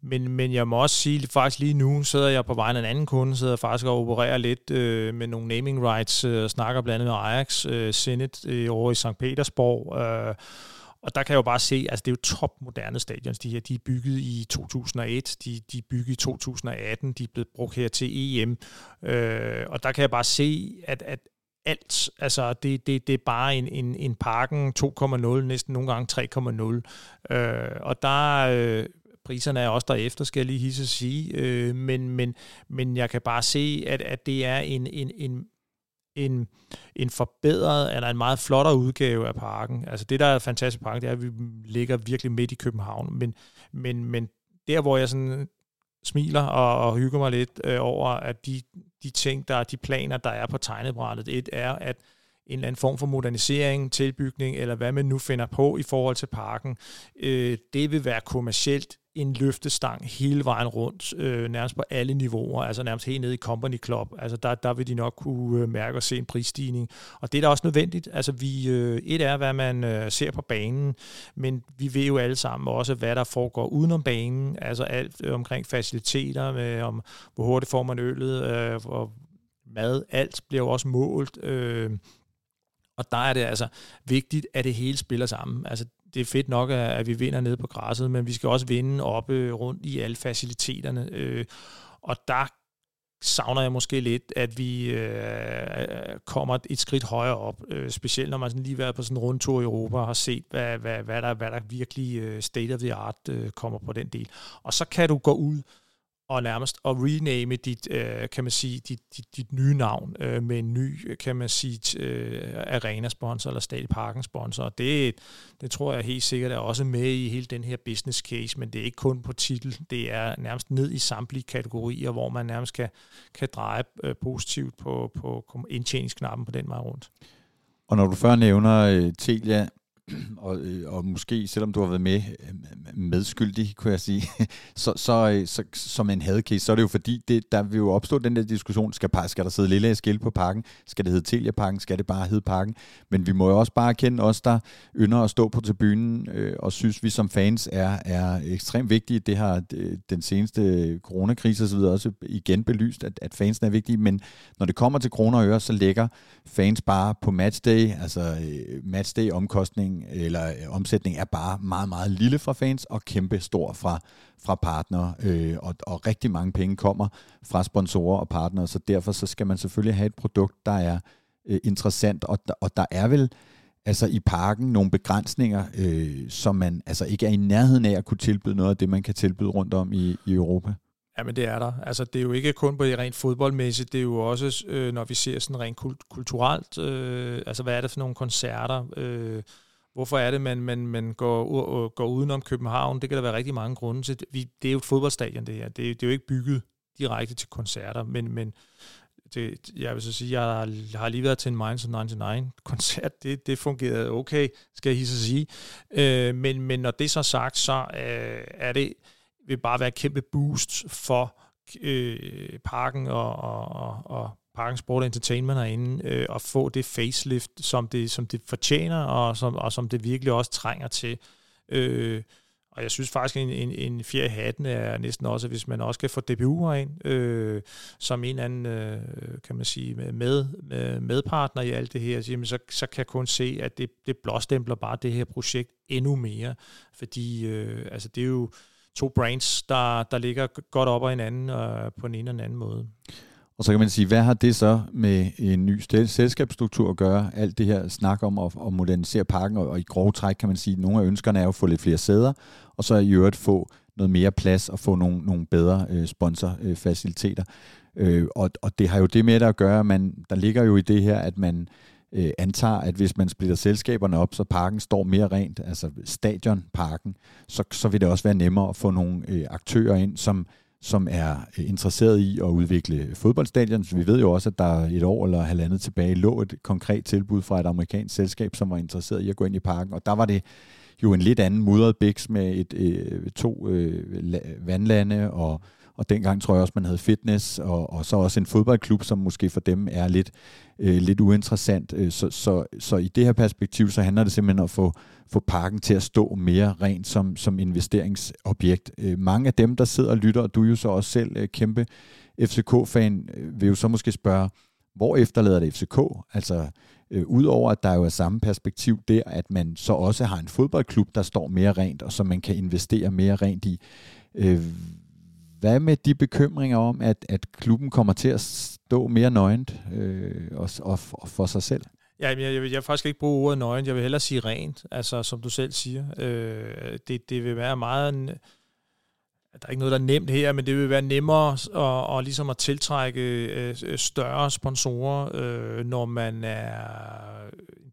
men, men jeg må også sige, faktisk lige nu sidder jeg på vejen af en anden kunde, sidder faktisk og opererer lidt øh, med nogle naming rights, øh, snakker blandt andet med Ajax øh, Zenit øh, over i St. Petersborg, øh, og der kan jeg jo bare se, altså det er jo topmoderne stadions, de her. De er bygget i 2001, de, de er bygget i 2018, de er blevet brugt her til EM. Øh, og der kan jeg bare se, at, at alt, altså det, det, det er bare en, en, en parken 2,0, næsten nogle gange 3,0. Øh, og der... Øh, priserne er også derefter, skal jeg lige hisse sige, øh, men, men, men jeg kan bare se, at, at det er en, en, en en, en forbedret, eller en meget flottere udgave af parken. Altså det, der er fantastisk park, det er, at vi ligger virkelig midt i København. Men, men, men der, hvor jeg sådan smiler og, og hygger mig lidt øh, over, at de, de ting, der de planer, der er på tegnebrættet, et er, at en eller anden form for modernisering, tilbygning, eller hvad man nu finder på i forhold til parken, øh, det vil være kommercielt en løftestang hele vejen rundt, øh, nærmest på alle niveauer, altså nærmest helt ned i Company Club. Altså der, der vil de nok kunne øh, mærke og se en prisstigning. Og det er da også nødvendigt. Altså vi, øh, et er, hvad man øh, ser på banen, men vi ved jo alle sammen også, hvad der foregår udenom banen, altså alt øh, omkring faciliteter, med om hvor hurtigt får man øllet, øh, og mad, alt bliver jo også målt. Øh, og der er det altså vigtigt, at det hele spiller sammen. Altså det er fedt nok, at vi vinder nede på græsset, men vi skal også vinde oppe rundt i alle faciliteterne. Øh, og der savner jeg måske lidt, at vi øh, øh kommer et skridt højere op, øh, specielt når man sådan lige været på sådan en rundtur i Europa og har set, hvad, hvad, hvad, der, hvad der virkelig øh, state of the art øh, kommer på den del. Og så kan du gå ud og nærmest at rename dit, øh, kan man sige, dit, dit, dit nye navn øh, med en ny, kan man sige, øh, arena-sponsor eller Stadparken-sponsor. Det, det tror jeg helt sikkert er også med i hele den her business case, men det er ikke kun på titel, det er nærmest ned i samtlige kategorier, hvor man nærmest kan, kan dreje øh, positivt på, på indtjeningsknappen på den vej rundt. Og når du før nævner øh, Telia, og, øh, og måske, selvom du har været med øh, medskyldig, kunne jeg sige, så, så, øh, så, som en hadcase, så er det jo fordi, det, der vil jo opstå den der diskussion, skal, skal der sidde lille skilt på pakken? Skal det hedde Telia-pakken? Skal det bare hedde pakken? Men vi må jo også bare kende os, der ynder at stå på tribunen, øh, og synes vi som fans er, er ekstremt vigtige. Det har den seneste coronakrise osv. også igen belyst, at, at fansen er vigtige, men når det kommer til kroner og øre, så lægger fans bare på matchday, altså matchday omkostning omsætning, eller øh, omsætning er bare meget, meget lille fra fans og kæmpe stor fra, fra partnere, øh, og, og rigtig mange penge kommer fra sponsorer og partnere, så derfor så skal man selvfølgelig have et produkt, der er øh, interessant, og, og der er vel altså i parken nogle begrænsninger, øh, som man altså ikke er i nærheden af at kunne tilbyde noget af det, man kan tilbyde rundt om i, i Europa. Ja, men det er der. Altså, det er jo ikke kun på det rent fodboldmæssigt, det er jo også, øh, når vi ser sådan rent kult- kulturelt, øh, altså hvad er det for nogle koncerter, øh, Hvorfor er det, man, man, man går, går udenom København? Det kan der være rigtig mange grunde til. Vi, det er jo et fodboldstadion, det her. Det, det er jo ikke bygget direkte til koncerter, men, men det, jeg vil så sige, jeg har, har lige været til en Minds of 99-koncert. Det, det fungerede okay, skal jeg så sige. Øh, men, men når det så er sagt, så øh, er det vil bare være et kæmpe boost for øh, parken og, og, og, og Parken Sport Entertainment herinde, øh, og få det facelift, som det, som det fortjener, og som, og som det virkelig også trænger til. Øh, og jeg synes faktisk, en, en, en fjerde hatten er næsten også, hvis man også kan få DBU'er ind, øh, som en anden, øh, kan man sige, med, med medpartner i alt det her, jamen så, så kan jeg kun se, at det, det blåstempler bare det her projekt endnu mere. Fordi øh, altså det er jo to brands, der, der ligger godt op ad hinanden øh, på en ene eller anden måde. Og så kan man sige, hvad har det så med en ny selskabsstruktur at gøre? Alt det her snak om at, at modernisere parken, og, og i grove træk kan man sige, at nogle af ønskerne er jo at få lidt flere sæder, og så i øvrigt få noget mere plads og få nogle, nogle bedre øh, sponsorfaciliteter. Øh, og, og det har jo det med at gøre, at man, der ligger jo i det her, at man øh, antager, at hvis man splitter selskaberne op, så parken står mere rent, altså stadionparken, så, så vil det også være nemmere at få nogle øh, aktører ind, som, som er øh, interesseret i at udvikle fodboldstadion. Så vi ved jo også, at der et år eller halvandet tilbage lå et konkret tilbud fra et amerikansk selskab, som var interesseret i at gå ind i parken, og der var det jo en lidt anden mudret biks med et, øh, to øh, vandlande og og dengang tror jeg også, man havde fitness, og, og så også en fodboldklub, som måske for dem er lidt, øh, lidt uinteressant. Øh, så, så, så i det her perspektiv, så handler det simpelthen om at få, få parken til at stå mere rent som, som investeringsobjekt. Øh, mange af dem, der sidder og lytter, og du er jo så også selv øh, kæmpe FCK-fan, vil jo så måske spørge, hvor efterlader det FCK? Altså, øh, udover at der jo er samme perspektiv der, at man så også har en fodboldklub, der står mere rent, og som man kan investere mere rent i. Øh, hvad med de bekymringer om, at, at klubben kommer til at stå mere nøgent øh, og, og, og for sig selv? Ja, jeg, jeg, vil, jeg vil faktisk ikke bruge ordet nøgent, jeg vil hellere sige rent, altså som du selv siger. Øh, det, det vil være meget... Der er ikke noget, der er nemt her, men det vil være nemmere at, og ligesom at tiltrække øh, større sponsorer, øh, når man er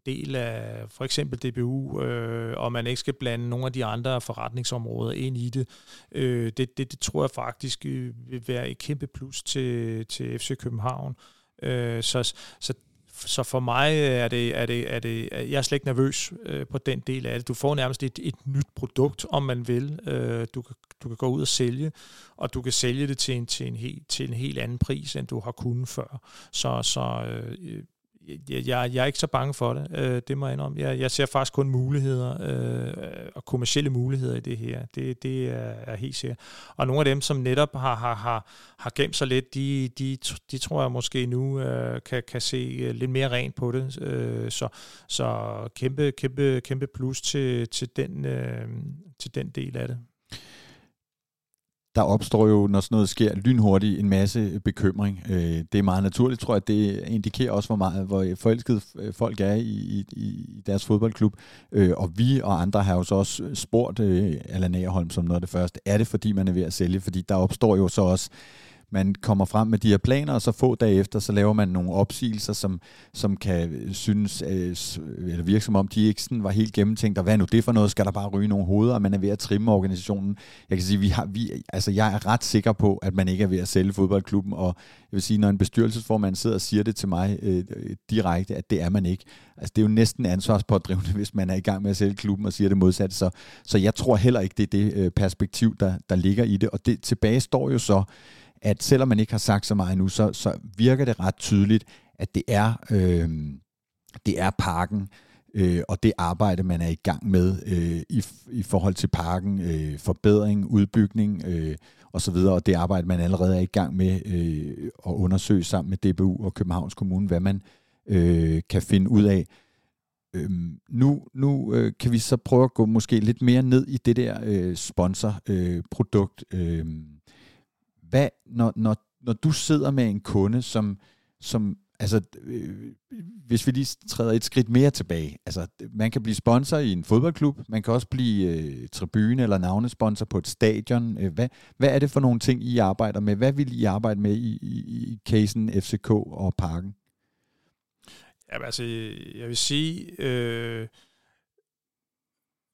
del af for eksempel DBU, øh, og man ikke skal blande nogle af de andre forretningsområder ind i det. Øh, det, det, det tror jeg faktisk øh, vil være et kæmpe plus til, til FC København. Øh, så, så så for mig er det, er det, er det, jeg er slet ikke nervøs øh, på den del af det. Du får nærmest et, et nyt produkt, om man vil. Øh, du, kan, du kan gå ud og sælge, og du kan sælge det til en, til en, helt, til en helt anden pris, end du har kunnet før. Så, så øh, jeg, jeg er ikke så bange for det, øh, det må jeg indrømme. Jeg, jeg ser faktisk kun muligheder øh, og kommersielle muligheder i det her. Det, det er, er helt sikkert. Og nogle af dem, som netop har, har, har, har gemt sig lidt, de, de, de tror jeg måske nu øh, kan, kan se øh, lidt mere rent på det. Øh, så, så kæmpe, kæmpe, kæmpe plus til, til, den, øh, til den del af det der opstår jo, når sådan noget sker, lynhurtigt en masse bekymring. Øh, det er meget naturligt, tror jeg. Det indikerer også, hvor, meget, hvor forelskede øh, folk er i, i, i deres fodboldklub. Øh, og vi og andre har jo så også spurgt øh, Allan Aarholm som noget af det første. Er det, fordi man er ved at sælge? Fordi der opstår jo så også man kommer frem med de her planer, og så få dage efter, så laver man nogle opsigelser, som, som kan synes, øh, eller virke som om, de ikke sådan var helt gennemtænkt, og hvad er nu det for noget? Skal der bare ryge nogle hoveder, og man er ved at trimme organisationen? Jeg kan sige, vi har, vi, altså jeg er ret sikker på, at man ikke er ved at sælge fodboldklubben, og jeg vil sige, når en bestyrelsesformand sidder og siger det til mig øh, øh direkte, at det er man ikke. Altså det er jo næsten ansvarspådrivende, hvis man er i gang med at sælge klubben og siger det modsatte. Så, så jeg tror heller ikke, det er det øh, perspektiv, der, der ligger i det. Og det tilbage står jo så, at selvom man ikke har sagt så meget nu, så, så virker det ret tydeligt, at det er, øh, det er parken, øh, og det arbejde, man er i gang med øh, i, i forhold til parken, øh, forbedring, udbygning øh, osv., og det arbejde, man allerede er i gang med øh, at undersøge sammen med DBU og Københavns Kommune, hvad man øh, kan finde ud af. Øhm, nu nu øh, kan vi så prøve at gå måske lidt mere ned i det der øh, sponsorprodukt. Øh, øh, hvad, når, når, når du sidder med en kunde, som, som altså, øh, hvis vi lige træder et skridt mere tilbage, altså, man kan blive sponsor i en fodboldklub, man kan også blive øh, tribune eller navnesponsor på et stadion. Øh, hvad, hvad er det for nogle ting, I arbejder med? Hvad vil I arbejde med i, i, i casen FCK og Parken? Ja, altså, jeg vil sige, øh,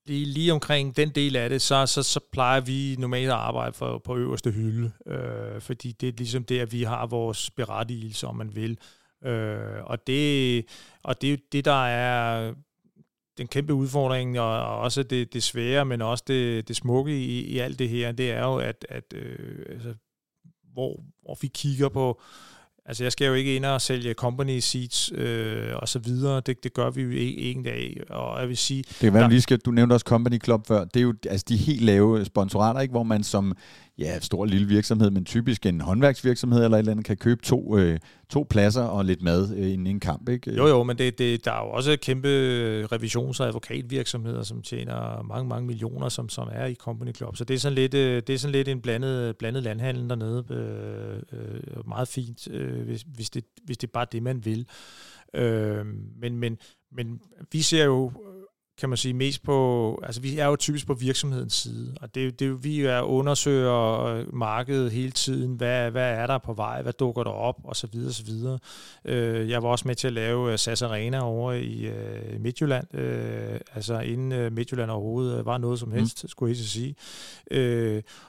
lige, lige omkring den del af det, så, så, så plejer vi normalt at arbejde for, på øverste hylde, øh, fordi det er ligesom det, at vi har vores berettigelse, om man vil. Øh, og det, og det er det, der er den kæmpe udfordring, og også det, det svære, men også det, det smukke i, i alt det her, det er jo, at, at øh, altså, hvor, hvor vi kigger på, Altså, jeg skal jo ikke ind og sælge company seats øh, og så videre. Det, det gør vi jo en dag. Og jeg vil sige... Det kan være, der, lige skal, du nævnte også Company Club før. Det er jo altså, de helt lave sponsorater, ikke? hvor man som ja, stor lille virksomhed, men typisk en håndværksvirksomhed eller et eller andet, kan købe to, øh, to pladser og lidt mad øh, inden en kamp. Ikke? Jo, jo, men det, det, der er jo også kæmpe revisions- og advokatvirksomheder, som tjener mange, mange millioner, som, som er i Company Club. Så det er sådan lidt, øh, det er sådan lidt en blandet, blandet landhandel dernede. Øh, øh, meget fint, øh, hvis, hvis, det, hvis det er bare det, man vil. Øh, men, men, men vi ser jo kan man sige, mest på, altså vi er jo typisk på virksomhedens side, og det, det, vi er undersøger markedet hele tiden, hvad, hvad er der på vej, hvad dukker der op, og så videre, så videre. Øh, jeg var også med til at lave SAS Arena over i øh, Midtjylland, øh, altså inden Midtjylland overhovedet var noget som mm. helst, mm. skulle jeg sige.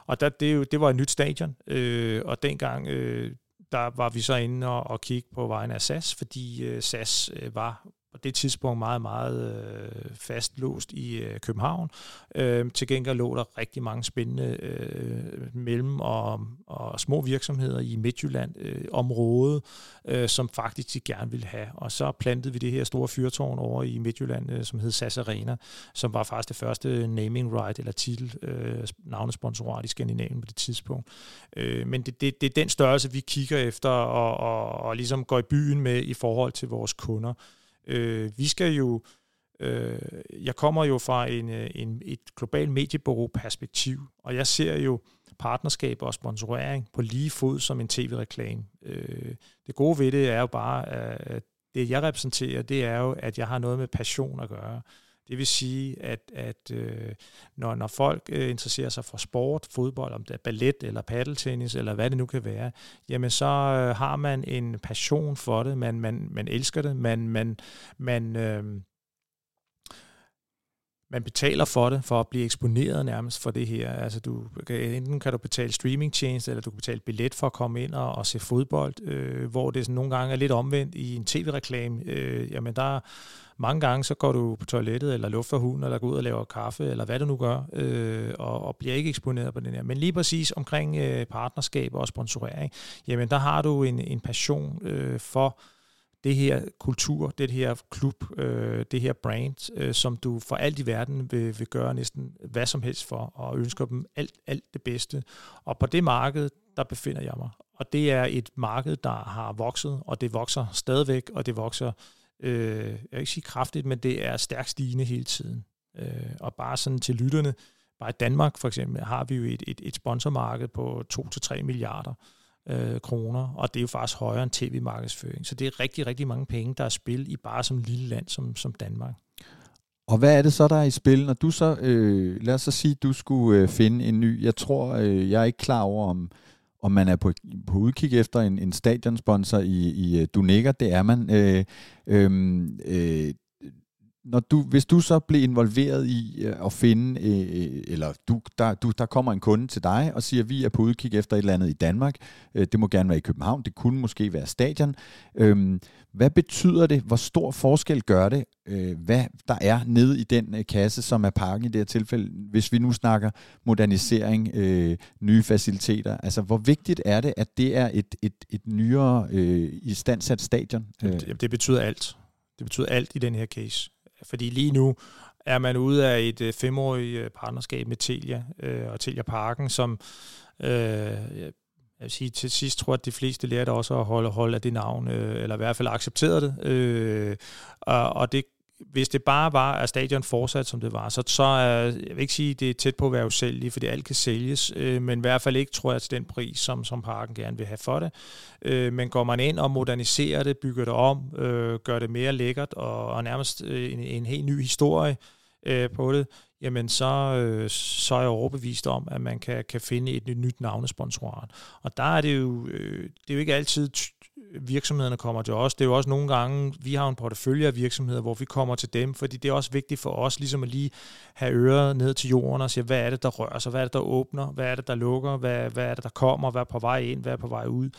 Og der, det, det var et nyt stadion, og dengang der var vi så inde og, og kigge på vejen af SAS, fordi SAS var på det tidspunkt meget, meget øh, fastlåst i øh, København. Øh, til gengæld lå der rigtig mange spændende øh, mellem- og, og små virksomheder i Midtjylland øh, område, øh, som faktisk de gerne ville have. Og så plantede vi det her store fyrtårn over i Midtjylland, øh, som hed SAS Arena, som var faktisk det første naming right eller titel øh, navnesponsorat i Skandinavien på det tidspunkt. Øh, men det, det, det er den størrelse, vi kigger efter og, og, og ligesom går i byen med i forhold til vores kunder. Øh, vi skal jo, øh, jeg kommer jo fra en, øh, en, et globalt mediebureau-perspektiv, og jeg ser jo partnerskab og sponsorering på lige fod som en tv-reklame. Øh, det gode ved det er jo bare, at det jeg repræsenterer, det er jo, at jeg har noget med passion at gøre. Det vil sige, at, at øh, når, når folk øh, interesserer sig for sport, fodbold, om det er ballet eller paddeltennis eller hvad det nu kan være, jamen så øh, har man en passion for det, man, man, man elsker det, man, man, man, øh, man betaler for det, for at blive eksponeret nærmest for det her. Altså du, enten kan du betale streamingtjeneste, eller du kan betale billet for at komme ind og, og se fodbold, øh, hvor det sådan nogle gange er lidt omvendt i en tv-reklame. Øh, jamen der mange gange så går du på toilettet, eller lufter hunden, eller går ud og laver kaffe, eller hvad du nu gør, øh, og, og bliver ikke eksponeret på den her. Men lige præcis omkring øh, partnerskab og sponsorering, jamen der har du en, en passion øh, for det her kultur, det her klub, øh, det her brand, øh, som du for alt i verden vil, vil gøre næsten hvad som helst for, og ønsker dem alt, alt det bedste. Og på det marked, der befinder jeg mig. Og det er et marked, der har vokset, og det vokser stadigvæk, og det vokser Øh, Øh, jeg vil ikke sige kraftigt, men det er stærkt stigende hele tiden. Øh, og bare sådan til lytterne, bare i Danmark for eksempel, har vi jo et, et, et sponsormarked på 2-3 milliarder øh, kroner, og det er jo faktisk højere end tv-markedsføring. Så det er rigtig, rigtig mange penge, der er spil i bare som et lille land som, som Danmark. Og hvad er det så, der er i spil, når du så, øh, lad os så sige, du skulle øh, finde en ny, jeg tror, øh, jeg er ikke klar over, om, om man er på, på udkig efter en, en stadionsponsor i, i øh, Dunega, det er man. Øh, øhm, øh, øh, når du, hvis du så bliver involveret i øh, at finde, øh, eller du, der, du, der kommer en kunde til dig og siger, vi er på udkig efter et eller andet i Danmark, øh, det må gerne være i København, det kunne måske være stadion. Øh, hvad betyder det? Hvor stor forskel gør det, øh, hvad der er nede i den øh, kasse, som er parken i det her tilfælde, hvis vi nu snakker modernisering, øh, nye faciliteter? Altså, hvor vigtigt er det, at det er et, et, et nyere øh, i standsat stadion? Det, det betyder alt. Det betyder alt i den her case. Fordi lige nu er man ude af et øh, femårigt øh, partnerskab med Telia øh, og Telia Parken, som øh, jeg vil sige, til sidst tror jeg, at de fleste lærte også at holde, holde af det navn, øh, eller i hvert fald accepterede det. Øh, og, og det hvis det bare var, at stadion fortsat som det var, så, så jeg vil ikke sige, at det er tæt på at være usælgeligt, fordi alt kan sælges, øh, men i hvert fald ikke, tror jeg, til den pris, som, som parken gerne vil have for det. Øh, men går man ind og moderniserer det, bygger det om, øh, gør det mere lækkert, og, og nærmest øh, en, en helt ny historie øh, på det, jamen så, øh, så er jeg overbevist om, at man kan, kan finde et nyt navnesponsorat. Og der er det jo, øh, det er jo ikke altid virksomhederne kommer til os. Det er jo også nogle gange, vi har en portefølje af virksomheder, hvor vi kommer til dem, fordi det er også vigtigt for os ligesom at lige have øret ned til jorden og sige, hvad er det, der rører sig, hvad er det, der åbner, hvad er det, der lukker, hvad, hvad er det, der kommer, hvad er på vej ind, hvad er på vej ud.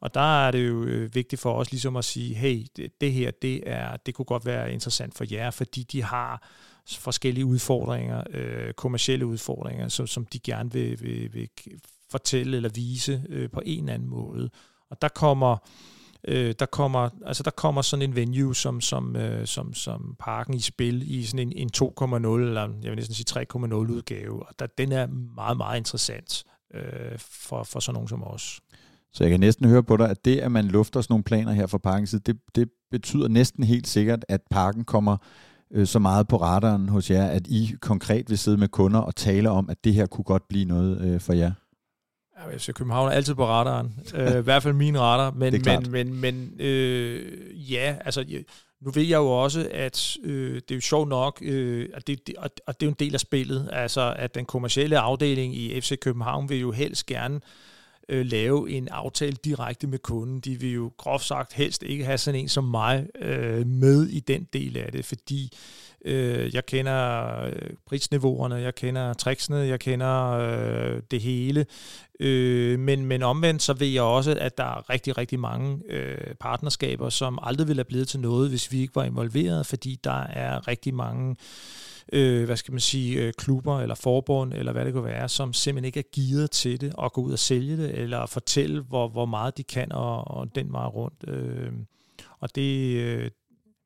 Og der er det jo øh, vigtigt for os ligesom at sige, hey, det, det her, det, er, det kunne godt være interessant for jer, fordi de har forskellige udfordringer, øh, kommersielle udfordringer, som, som de gerne vil, vil, vil fortælle eller vise øh, på en eller anden måde. Og der kommer øh, der kommer altså der kommer sådan en venue som som øh, som som parken i spil i sådan en, en 2.0 eller jeg vil næsten sige 3.0 udgave og der, den er meget meget interessant øh, for for sådan nogen som os. Så jeg kan næsten høre på dig, at det, at man lufter sådan nogle planer her fra parkens side, det, det betyder næsten helt sikkert, at parken kommer øh, så meget på radaren hos jer, at I konkret vil sidde med kunder og tale om, at det her kunne godt blive noget øh, for jer. Ja, FC København er altid på radaren. øh, I hvert fald min radar. Men, men, men, men øh, ja, altså nu ved jeg jo også, at øh, det er jo sjovt nok, øh, at det, det, og det er jo en del af spillet, altså at den kommercielle afdeling i FC København vil jo helst gerne øh, lave en aftale direkte med kunden. De vil jo groft sagt helst ikke have sådan en som mig øh, med i den del af det, fordi øh, jeg kender øh, prisniveauerne, jeg kender tricksene, jeg kender øh, det hele. Øh, men, men omvendt så ved jeg også, at der er rigtig, rigtig mange øh, partnerskaber, som aldrig ville have blevet til noget, hvis vi ikke var involveret, fordi der er rigtig mange øh, hvad skal man sige, øh, klubber eller forbund, eller hvad det kunne være, som simpelthen ikke er gearet til det, og gå ud og sælge det, eller fortælle, hvor, hvor meget de kan, og, og den vej rundt. Øh, og det, øh,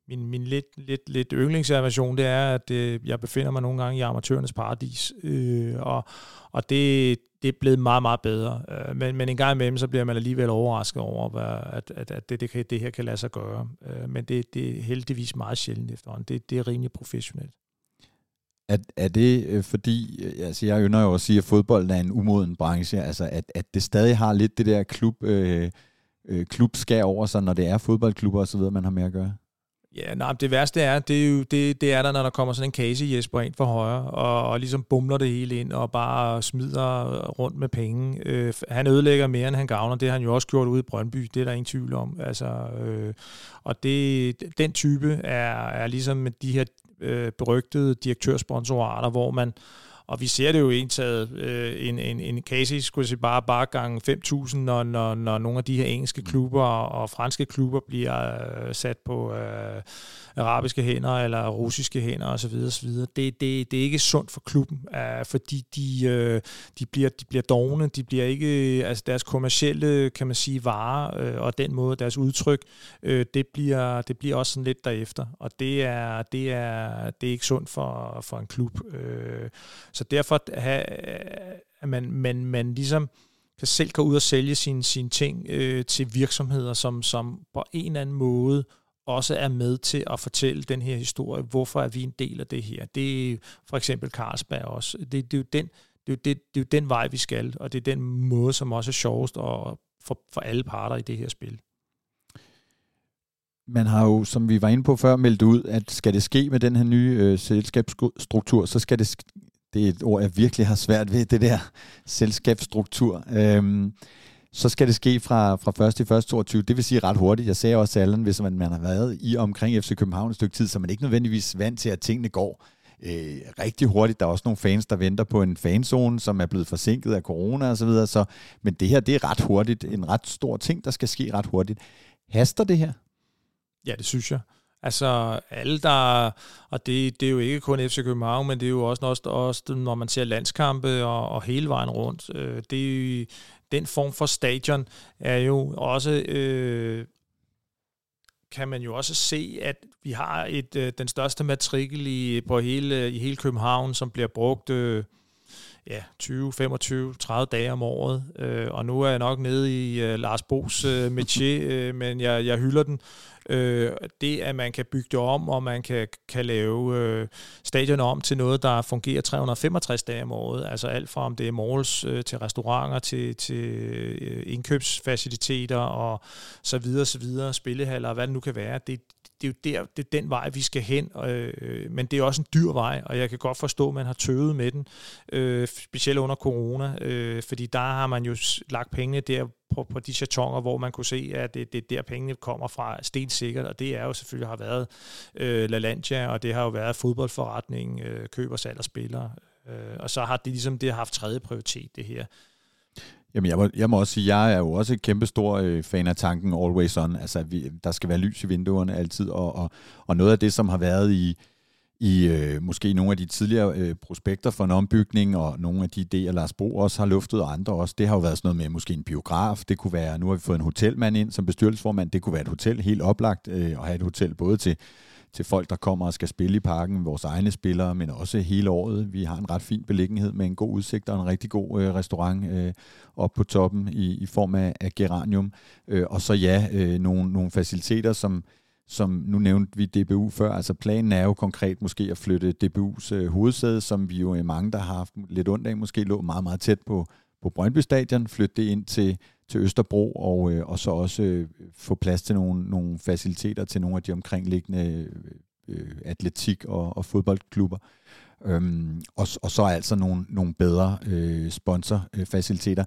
min, min lidt, lidt, lidt yndlingservation, det er, at øh, jeg befinder mig nogle gange i amatørernes paradis, øh, og, og det, det er blevet meget, meget bedre. Øh, men, men en gang imellem, så bliver man alligevel overrasket over, hvad, at, at, at det, det, kan, det her kan lade sig gøre. Øh, men det, det er heldigvis meget sjældent efterhånden. Det, det er rimelig professionelt. Er, er det øh, fordi, øh, altså jeg ynder jo at sige, at fodbold er en umoden branche, altså at, at det stadig har lidt det der klub, øh, øh, klubskær over sig, når det er fodboldklubber osv., man har med at gøre? Ja, nej, det værste er, det er, jo, det, det er der, når der kommer sådan en Casey Jesper ind for højre, og, og ligesom bumler det hele ind, og bare smider rundt med penge. Øh, han ødelægger mere, end han gavner. Det har han jo også gjort ude i Brøndby, det er der ingen tvivl om. Altså, øh, og det, den type er, er ligesom de her øh, berygtede direktørsponsorater, hvor man og vi ser det jo entaget, øh, en, en, en case skulle sige bare, bare gange 5.000, når, når, når nogle af de her engelske klubber og franske klubber bliver øh, sat på øh, arabiske hænder eller russiske hænder osv. osv. Det, det, det er ikke sundt for klubben, øh, fordi de, øh, de, bliver, de bliver dogne, de bliver ikke, altså deres kommercielle, kan man sige, varer øh, og den måde, deres udtryk, øh, det, bliver, det bliver også sådan lidt derefter, og det er, det er, det er ikke sundt for, for en klub. Øh, så derfor have, at man, man, man ligesom kan selv gå ud og sælge sine, sine ting øh, til virksomheder, som, som på en eller anden måde også er med til at fortælle den her historie. Hvorfor er vi en del af det her? Det er for eksempel Carlsberg også. Det, det, er, jo den, det, er, det, det er jo den vej, vi skal, og det er den måde, som også er sjovest og for, for alle parter i det her spil. Man har jo, som vi var inde på før, meldt ud, at skal det ske med den her nye øh, selskabsstruktur, så skal det det er et ord, jeg virkelig har svært ved, det der selskabsstruktur. Øhm, så skal det ske fra, fra 1. til 1. 22. Det vil sige ret hurtigt. Jeg sagde også til Allen, hvis man, man har været i omkring FC København et stykke tid, så man ikke nødvendigvis vant til, at tingene går øh, rigtig hurtigt. Der er også nogle fans, der venter på en fanzone, som er blevet forsinket af corona osv. Så, videre. så, men det her, det er ret hurtigt. En ret stor ting, der skal ske ret hurtigt. Haster det her? Ja, det synes jeg. Altså alle der, og det, det er jo ikke kun FC København, men det er jo også, også, også når man ser landskampe og, og hele vejen rundt. Øh, det er jo, den form for stadion er jo også, øh, kan man jo også se, at vi har et øh, den største matrikel i, på hele, i hele København, som bliver brugt øh, ja, 20, 25, 30 dage om året. Øh, og nu er jeg nok nede i øh, Lars Bos øh, métier, øh, men jeg, jeg hylder den. Øh, det, at man kan bygge det om, og man kan, kan lave øh, stadion om til noget, der fungerer 365 dage om året. Altså alt fra om det er malls øh, til restauranter, til, til øh, indkøbsfaciliteter og så videre, så videre, spillehaller, hvad det nu kan være. Det, det er jo der, det er den vej, vi skal hen, øh, men det er også en dyr vej, og jeg kan godt forstå, at man har tøvet med den, øh, specielt under corona, øh, fordi der har man jo lagt pengene der på, på de chatonger, hvor man kunne se, at det, det er der pengene kommer fra, stensikkert, og det er jo selvfølgelig har været øh, LaLandia, og det har jo været fodboldforretning, øh, køber, salg og spillere, øh, og så har det ligesom det har haft tredje prioritet, det her. Jamen, jeg må, jeg må også sige, jeg er jo også et kæmpe stor øh, fan af tanken Always On. Altså, vi, der skal være lys i vinduerne altid, og, og, og noget af det, som har været i, i øh, måske nogle af de tidligere øh, prospekter for en ombygning, og nogle af de idéer, Lars Bo også har luftet, og andre også, det har jo været sådan noget med måske en biograf, det kunne være, nu har vi fået en hotelmand ind som bestyrelsesformand, det kunne være et hotel helt oplagt, øh, at have et hotel både til til folk, der kommer og skal spille i parken, vores egne spillere, men også hele året. Vi har en ret fin beliggenhed med en god udsigt og en rigtig god øh, restaurant øh, op på toppen i, i form af, af geranium. Øh, og så ja, øh, nogle, nogle faciliteter, som, som nu nævnte vi DBU før, altså planen er jo konkret måske at flytte DBU's øh, hovedsæde, som vi jo er mange, der har haft lidt ondt af, måske lå meget, meget tæt på, på Brøndby Stadion, flytte det ind til, til Østerbro, og, øh, og så også øh, få plads til nogle, nogle faciliteter til nogle af de omkringliggende øh, øh atletik- og, og fodboldklubber. Øhm, og, og så altså nogle, nogle bedre øh, sponsorfaciliteter.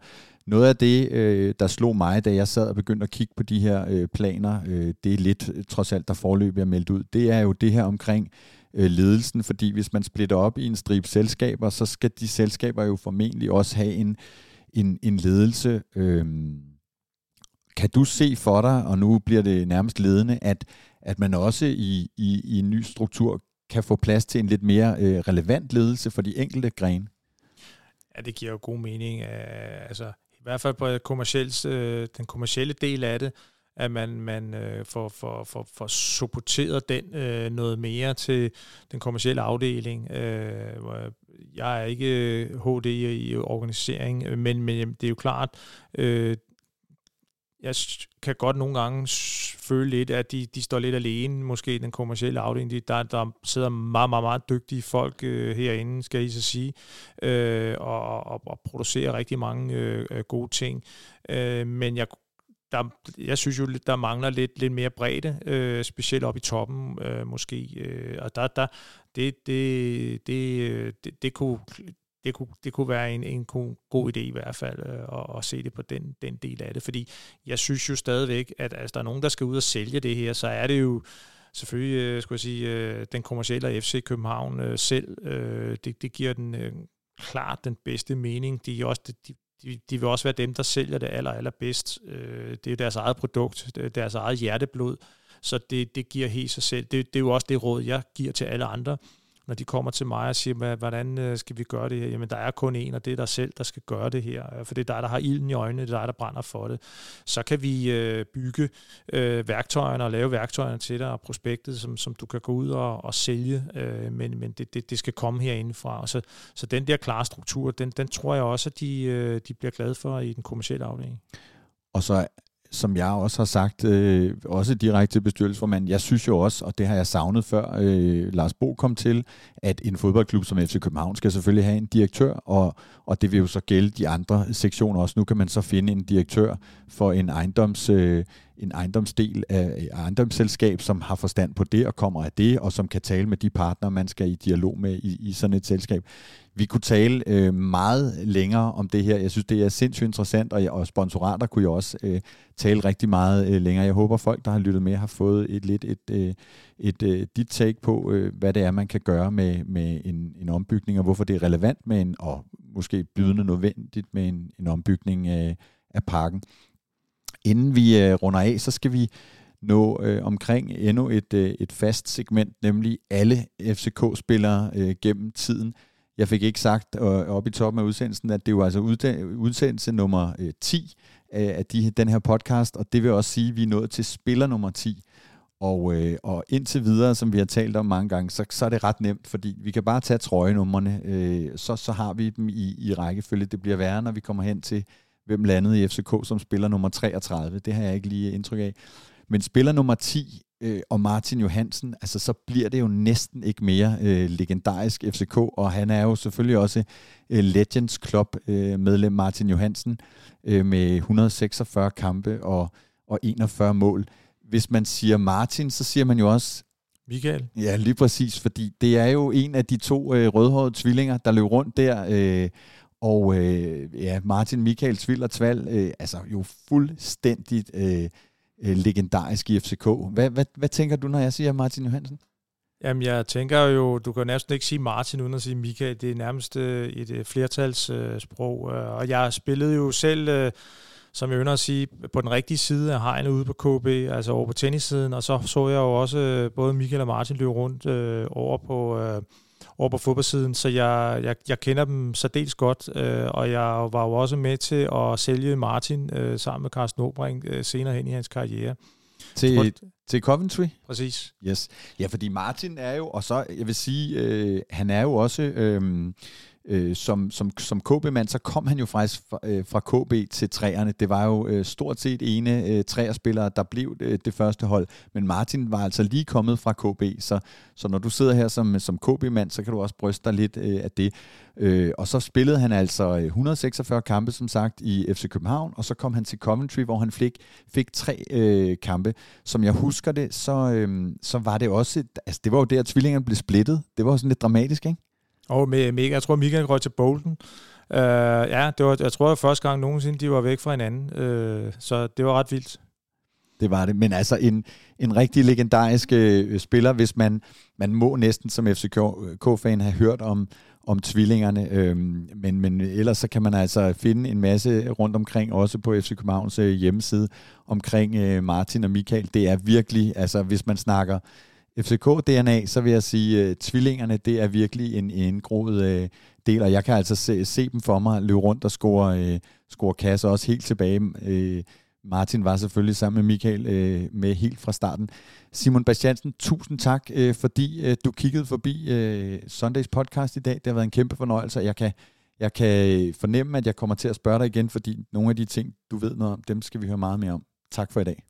Noget af det, øh, der slog mig, da jeg sad og begyndte at kigge på de her øh, planer, øh, det er lidt øh, trods alt, der forløbig er meldt ud, det er jo det her omkring øh, ledelsen, fordi hvis man splitter op i en stribe selskaber, så skal de selskaber jo formentlig også have en, en, en ledelse. Øh, kan du se for dig, og nu bliver det nærmest ledende, at, at man også i, i, i en ny struktur kan få plads til en lidt mere øh, relevant ledelse for de enkelte grene? Ja, det giver jo god mening. Øh, altså, I hvert fald på kommercielt, øh, den kommercielle del af det, at man, man øh, får, får, får, får supporteret den øh, noget mere til den kommercielle afdeling. Øh, jeg er ikke øh, HD i organisering, øh, men, men det er jo klart, øh, jeg kan godt nogle gange føle lidt, at de, de står lidt alene, måske i den kommercielle afdeling. De, der, der sidder meget, meget, meget dygtige folk øh, herinde, skal I så sige, øh, og, og, og producerer rigtig mange øh, øh gode ting. Øh, men jeg der, jeg synes jo, der mangler lidt, lidt mere bredde, øh, specielt op i toppen øh, måske. Øh, og der, der, det, det, det, øh, det, det, kunne, det kunne, det kunne være en, en god idé i hvert fald øh, at, at se det på den, den del af det. Fordi jeg synes jo stadigvæk, at altså, der er nogen, der skal ud og sælge det her, så er det jo selvfølgelig, øh, skulle jeg sige, øh, den kommercielle FC København øh, selv. Øh, det, det giver den øh, klart den bedste mening. De, er også, de, de, de vil også være dem, der sælger det aller, allerbedst. Øh, det er deres eget produkt, det er deres eget hjerteblod, så det, det giver helt sig selv. Det, det er jo også det råd, jeg giver til alle andre når de kommer til mig og siger, hvordan øh, skal vi gøre det her? Jamen, der er kun en, og det er dig selv, der skal gøre det her. Øh, for det er dig, der har ilden i øjnene, det er dig, der brænder for det. Så kan vi øh, bygge øh, værktøjerne og lave værktøjerne til dig og prospektet, som, som du kan gå ud og, og sælge, øh, men, men det, det, det skal komme herindefra. Så, så den der klare struktur, den, den tror jeg også, at de, øh, de bliver glade for i den kommercielle afdeling. Og så som jeg også har sagt, øh, også direkte til bestyrelsesformanden, jeg synes jo også, og det har jeg savnet før øh, Lars Bo kom til, at en fodboldklub som FC København skal selvfølgelig have en direktør, og, og det vil jo så gælde de andre sektioner også. Nu kan man så finde en direktør for en ejendoms... Øh, en ejendomsdel af ejendomsselskab, som har forstand på det og kommer af det, og som kan tale med de partnere, man skal i dialog med i, i sådan et selskab. Vi kunne tale øh, meget længere om det her. Jeg synes, det er sindssygt interessant, og, og sponsorater kunne jo også øh, tale rigtig meget øh, længere. Jeg håber, folk, der har lyttet med, har fået et lidt et, øh, et, øh, dit take på, øh, hvad det er, man kan gøre med, med en, en ombygning, og hvorfor det er relevant med en, og måske bydende nødvendigt med en, en ombygning af, af parken. Inden vi øh, runder af, så skal vi nå øh, omkring endnu et, øh, et fast segment, nemlig alle FCK-spillere øh, gennem tiden. Jeg fik ikke sagt øh, op i toppen af udsendelsen, at det var altså udsendelse nummer øh, 10 øh, af de, den her podcast, og det vil også sige, at vi er nået til spiller nummer 10. Og, øh, og indtil videre, som vi har talt om mange gange, så, så er det ret nemt, fordi vi kan bare tage trøjenummerne, øh, så, så har vi dem i, i rækkefølge. Det bliver værre, når vi kommer hen til, hvem landede i FCK som spiller nummer 33. Det har jeg ikke lige indtryk af. Men spiller nummer 10 øh, og Martin Johansen, altså så bliver det jo næsten ikke mere øh, legendarisk FCK, og han er jo selvfølgelig også øh, Legends Club øh, medlem Martin Johansen øh, med 146 kampe og, og 41 mål. Hvis man siger Martin, så siger man jo også Michael. Ja, lige præcis, fordi det er jo en af de to øh, rødhårede tvillinger, der løb rundt der, øh, og øh, ja, Martin Michael Tviller Tval, øh, altså jo fuldstændig øh, øh, legendarisk i FCK. Hvad, hvad, hvad tænker du, når jeg siger Martin Johansen? Jamen, jeg tænker jo, du kan næsten ikke sige Martin uden at sige Michael. Det er nærmest øh, et øh, flertalssprog. Øh, øh, og jeg spillede jo selv, som jeg ønsker at sige, på den rigtige side af hegnet ude på KB, altså over på tennissiden. Og så så jeg jo også både Michael og Martin løbe rundt over på over på fodboldsiden, så jeg, jeg, jeg kender dem særdeles godt, øh, og jeg var jo også med til at sælge Martin øh, sammen med Carsten Obring øh, senere hen i hans karriere. Til, Sport. til Coventry? Præcis. Yes. Ja, fordi Martin er jo, og så, jeg vil sige, øh, han er jo også... Øh, øh, som, som, som KB-mand, så kom han jo faktisk fra, øh, fra KB til træerne. Det var jo øh, stort set ene øh, træerspillere, der blev øh, det første hold, men Martin var altså lige kommet fra KB, så, så når du sidder her som, som KB-mand, så kan du også bryste dig lidt øh, af det. Øh, og så spillede han altså øh, 146 kampe, som sagt, i FC København, og så kom han til Coventry, hvor han fik, fik tre øh, kampe. Som jeg husker det, så, øh, så var det også, altså det var jo der, at tvillingerne blev splittet. Det var sådan lidt dramatisk, ikke? Og med Mega, jeg tror, Michael røg til Bolden. Uh, ja, det var, jeg tror, det var første gang nogensinde, de var væk fra hinanden. Uh, så det var ret vildt. Det var det. Men altså en, en rigtig legendarisk øh, spiller, hvis man, man må næsten som FCK-fan have hørt om, om tvillingerne. Øhm, men, men ellers så kan man altså finde en masse rundt omkring, også på FC Københavns øh, hjemmeside, omkring øh, Martin og Michael. Det er virkelig, altså hvis man snakker FCK-DNA, så vil jeg sige, at tvillingerne, det er virkelig en indgroet øh, del, og jeg kan altså se, se dem for mig løbe rundt og score, øh, score kasser også helt tilbage. Martin var selvfølgelig sammen med Michael med helt fra starten. Simon Bastiansen, tusind tak, fordi du kiggede forbi Sundays podcast i dag. Det har været en kæmpe fornøjelse, jeg kan, jeg kan fornemme, at jeg kommer til at spørge dig igen, fordi nogle af de ting, du ved noget om, dem skal vi høre meget mere om. Tak for i dag.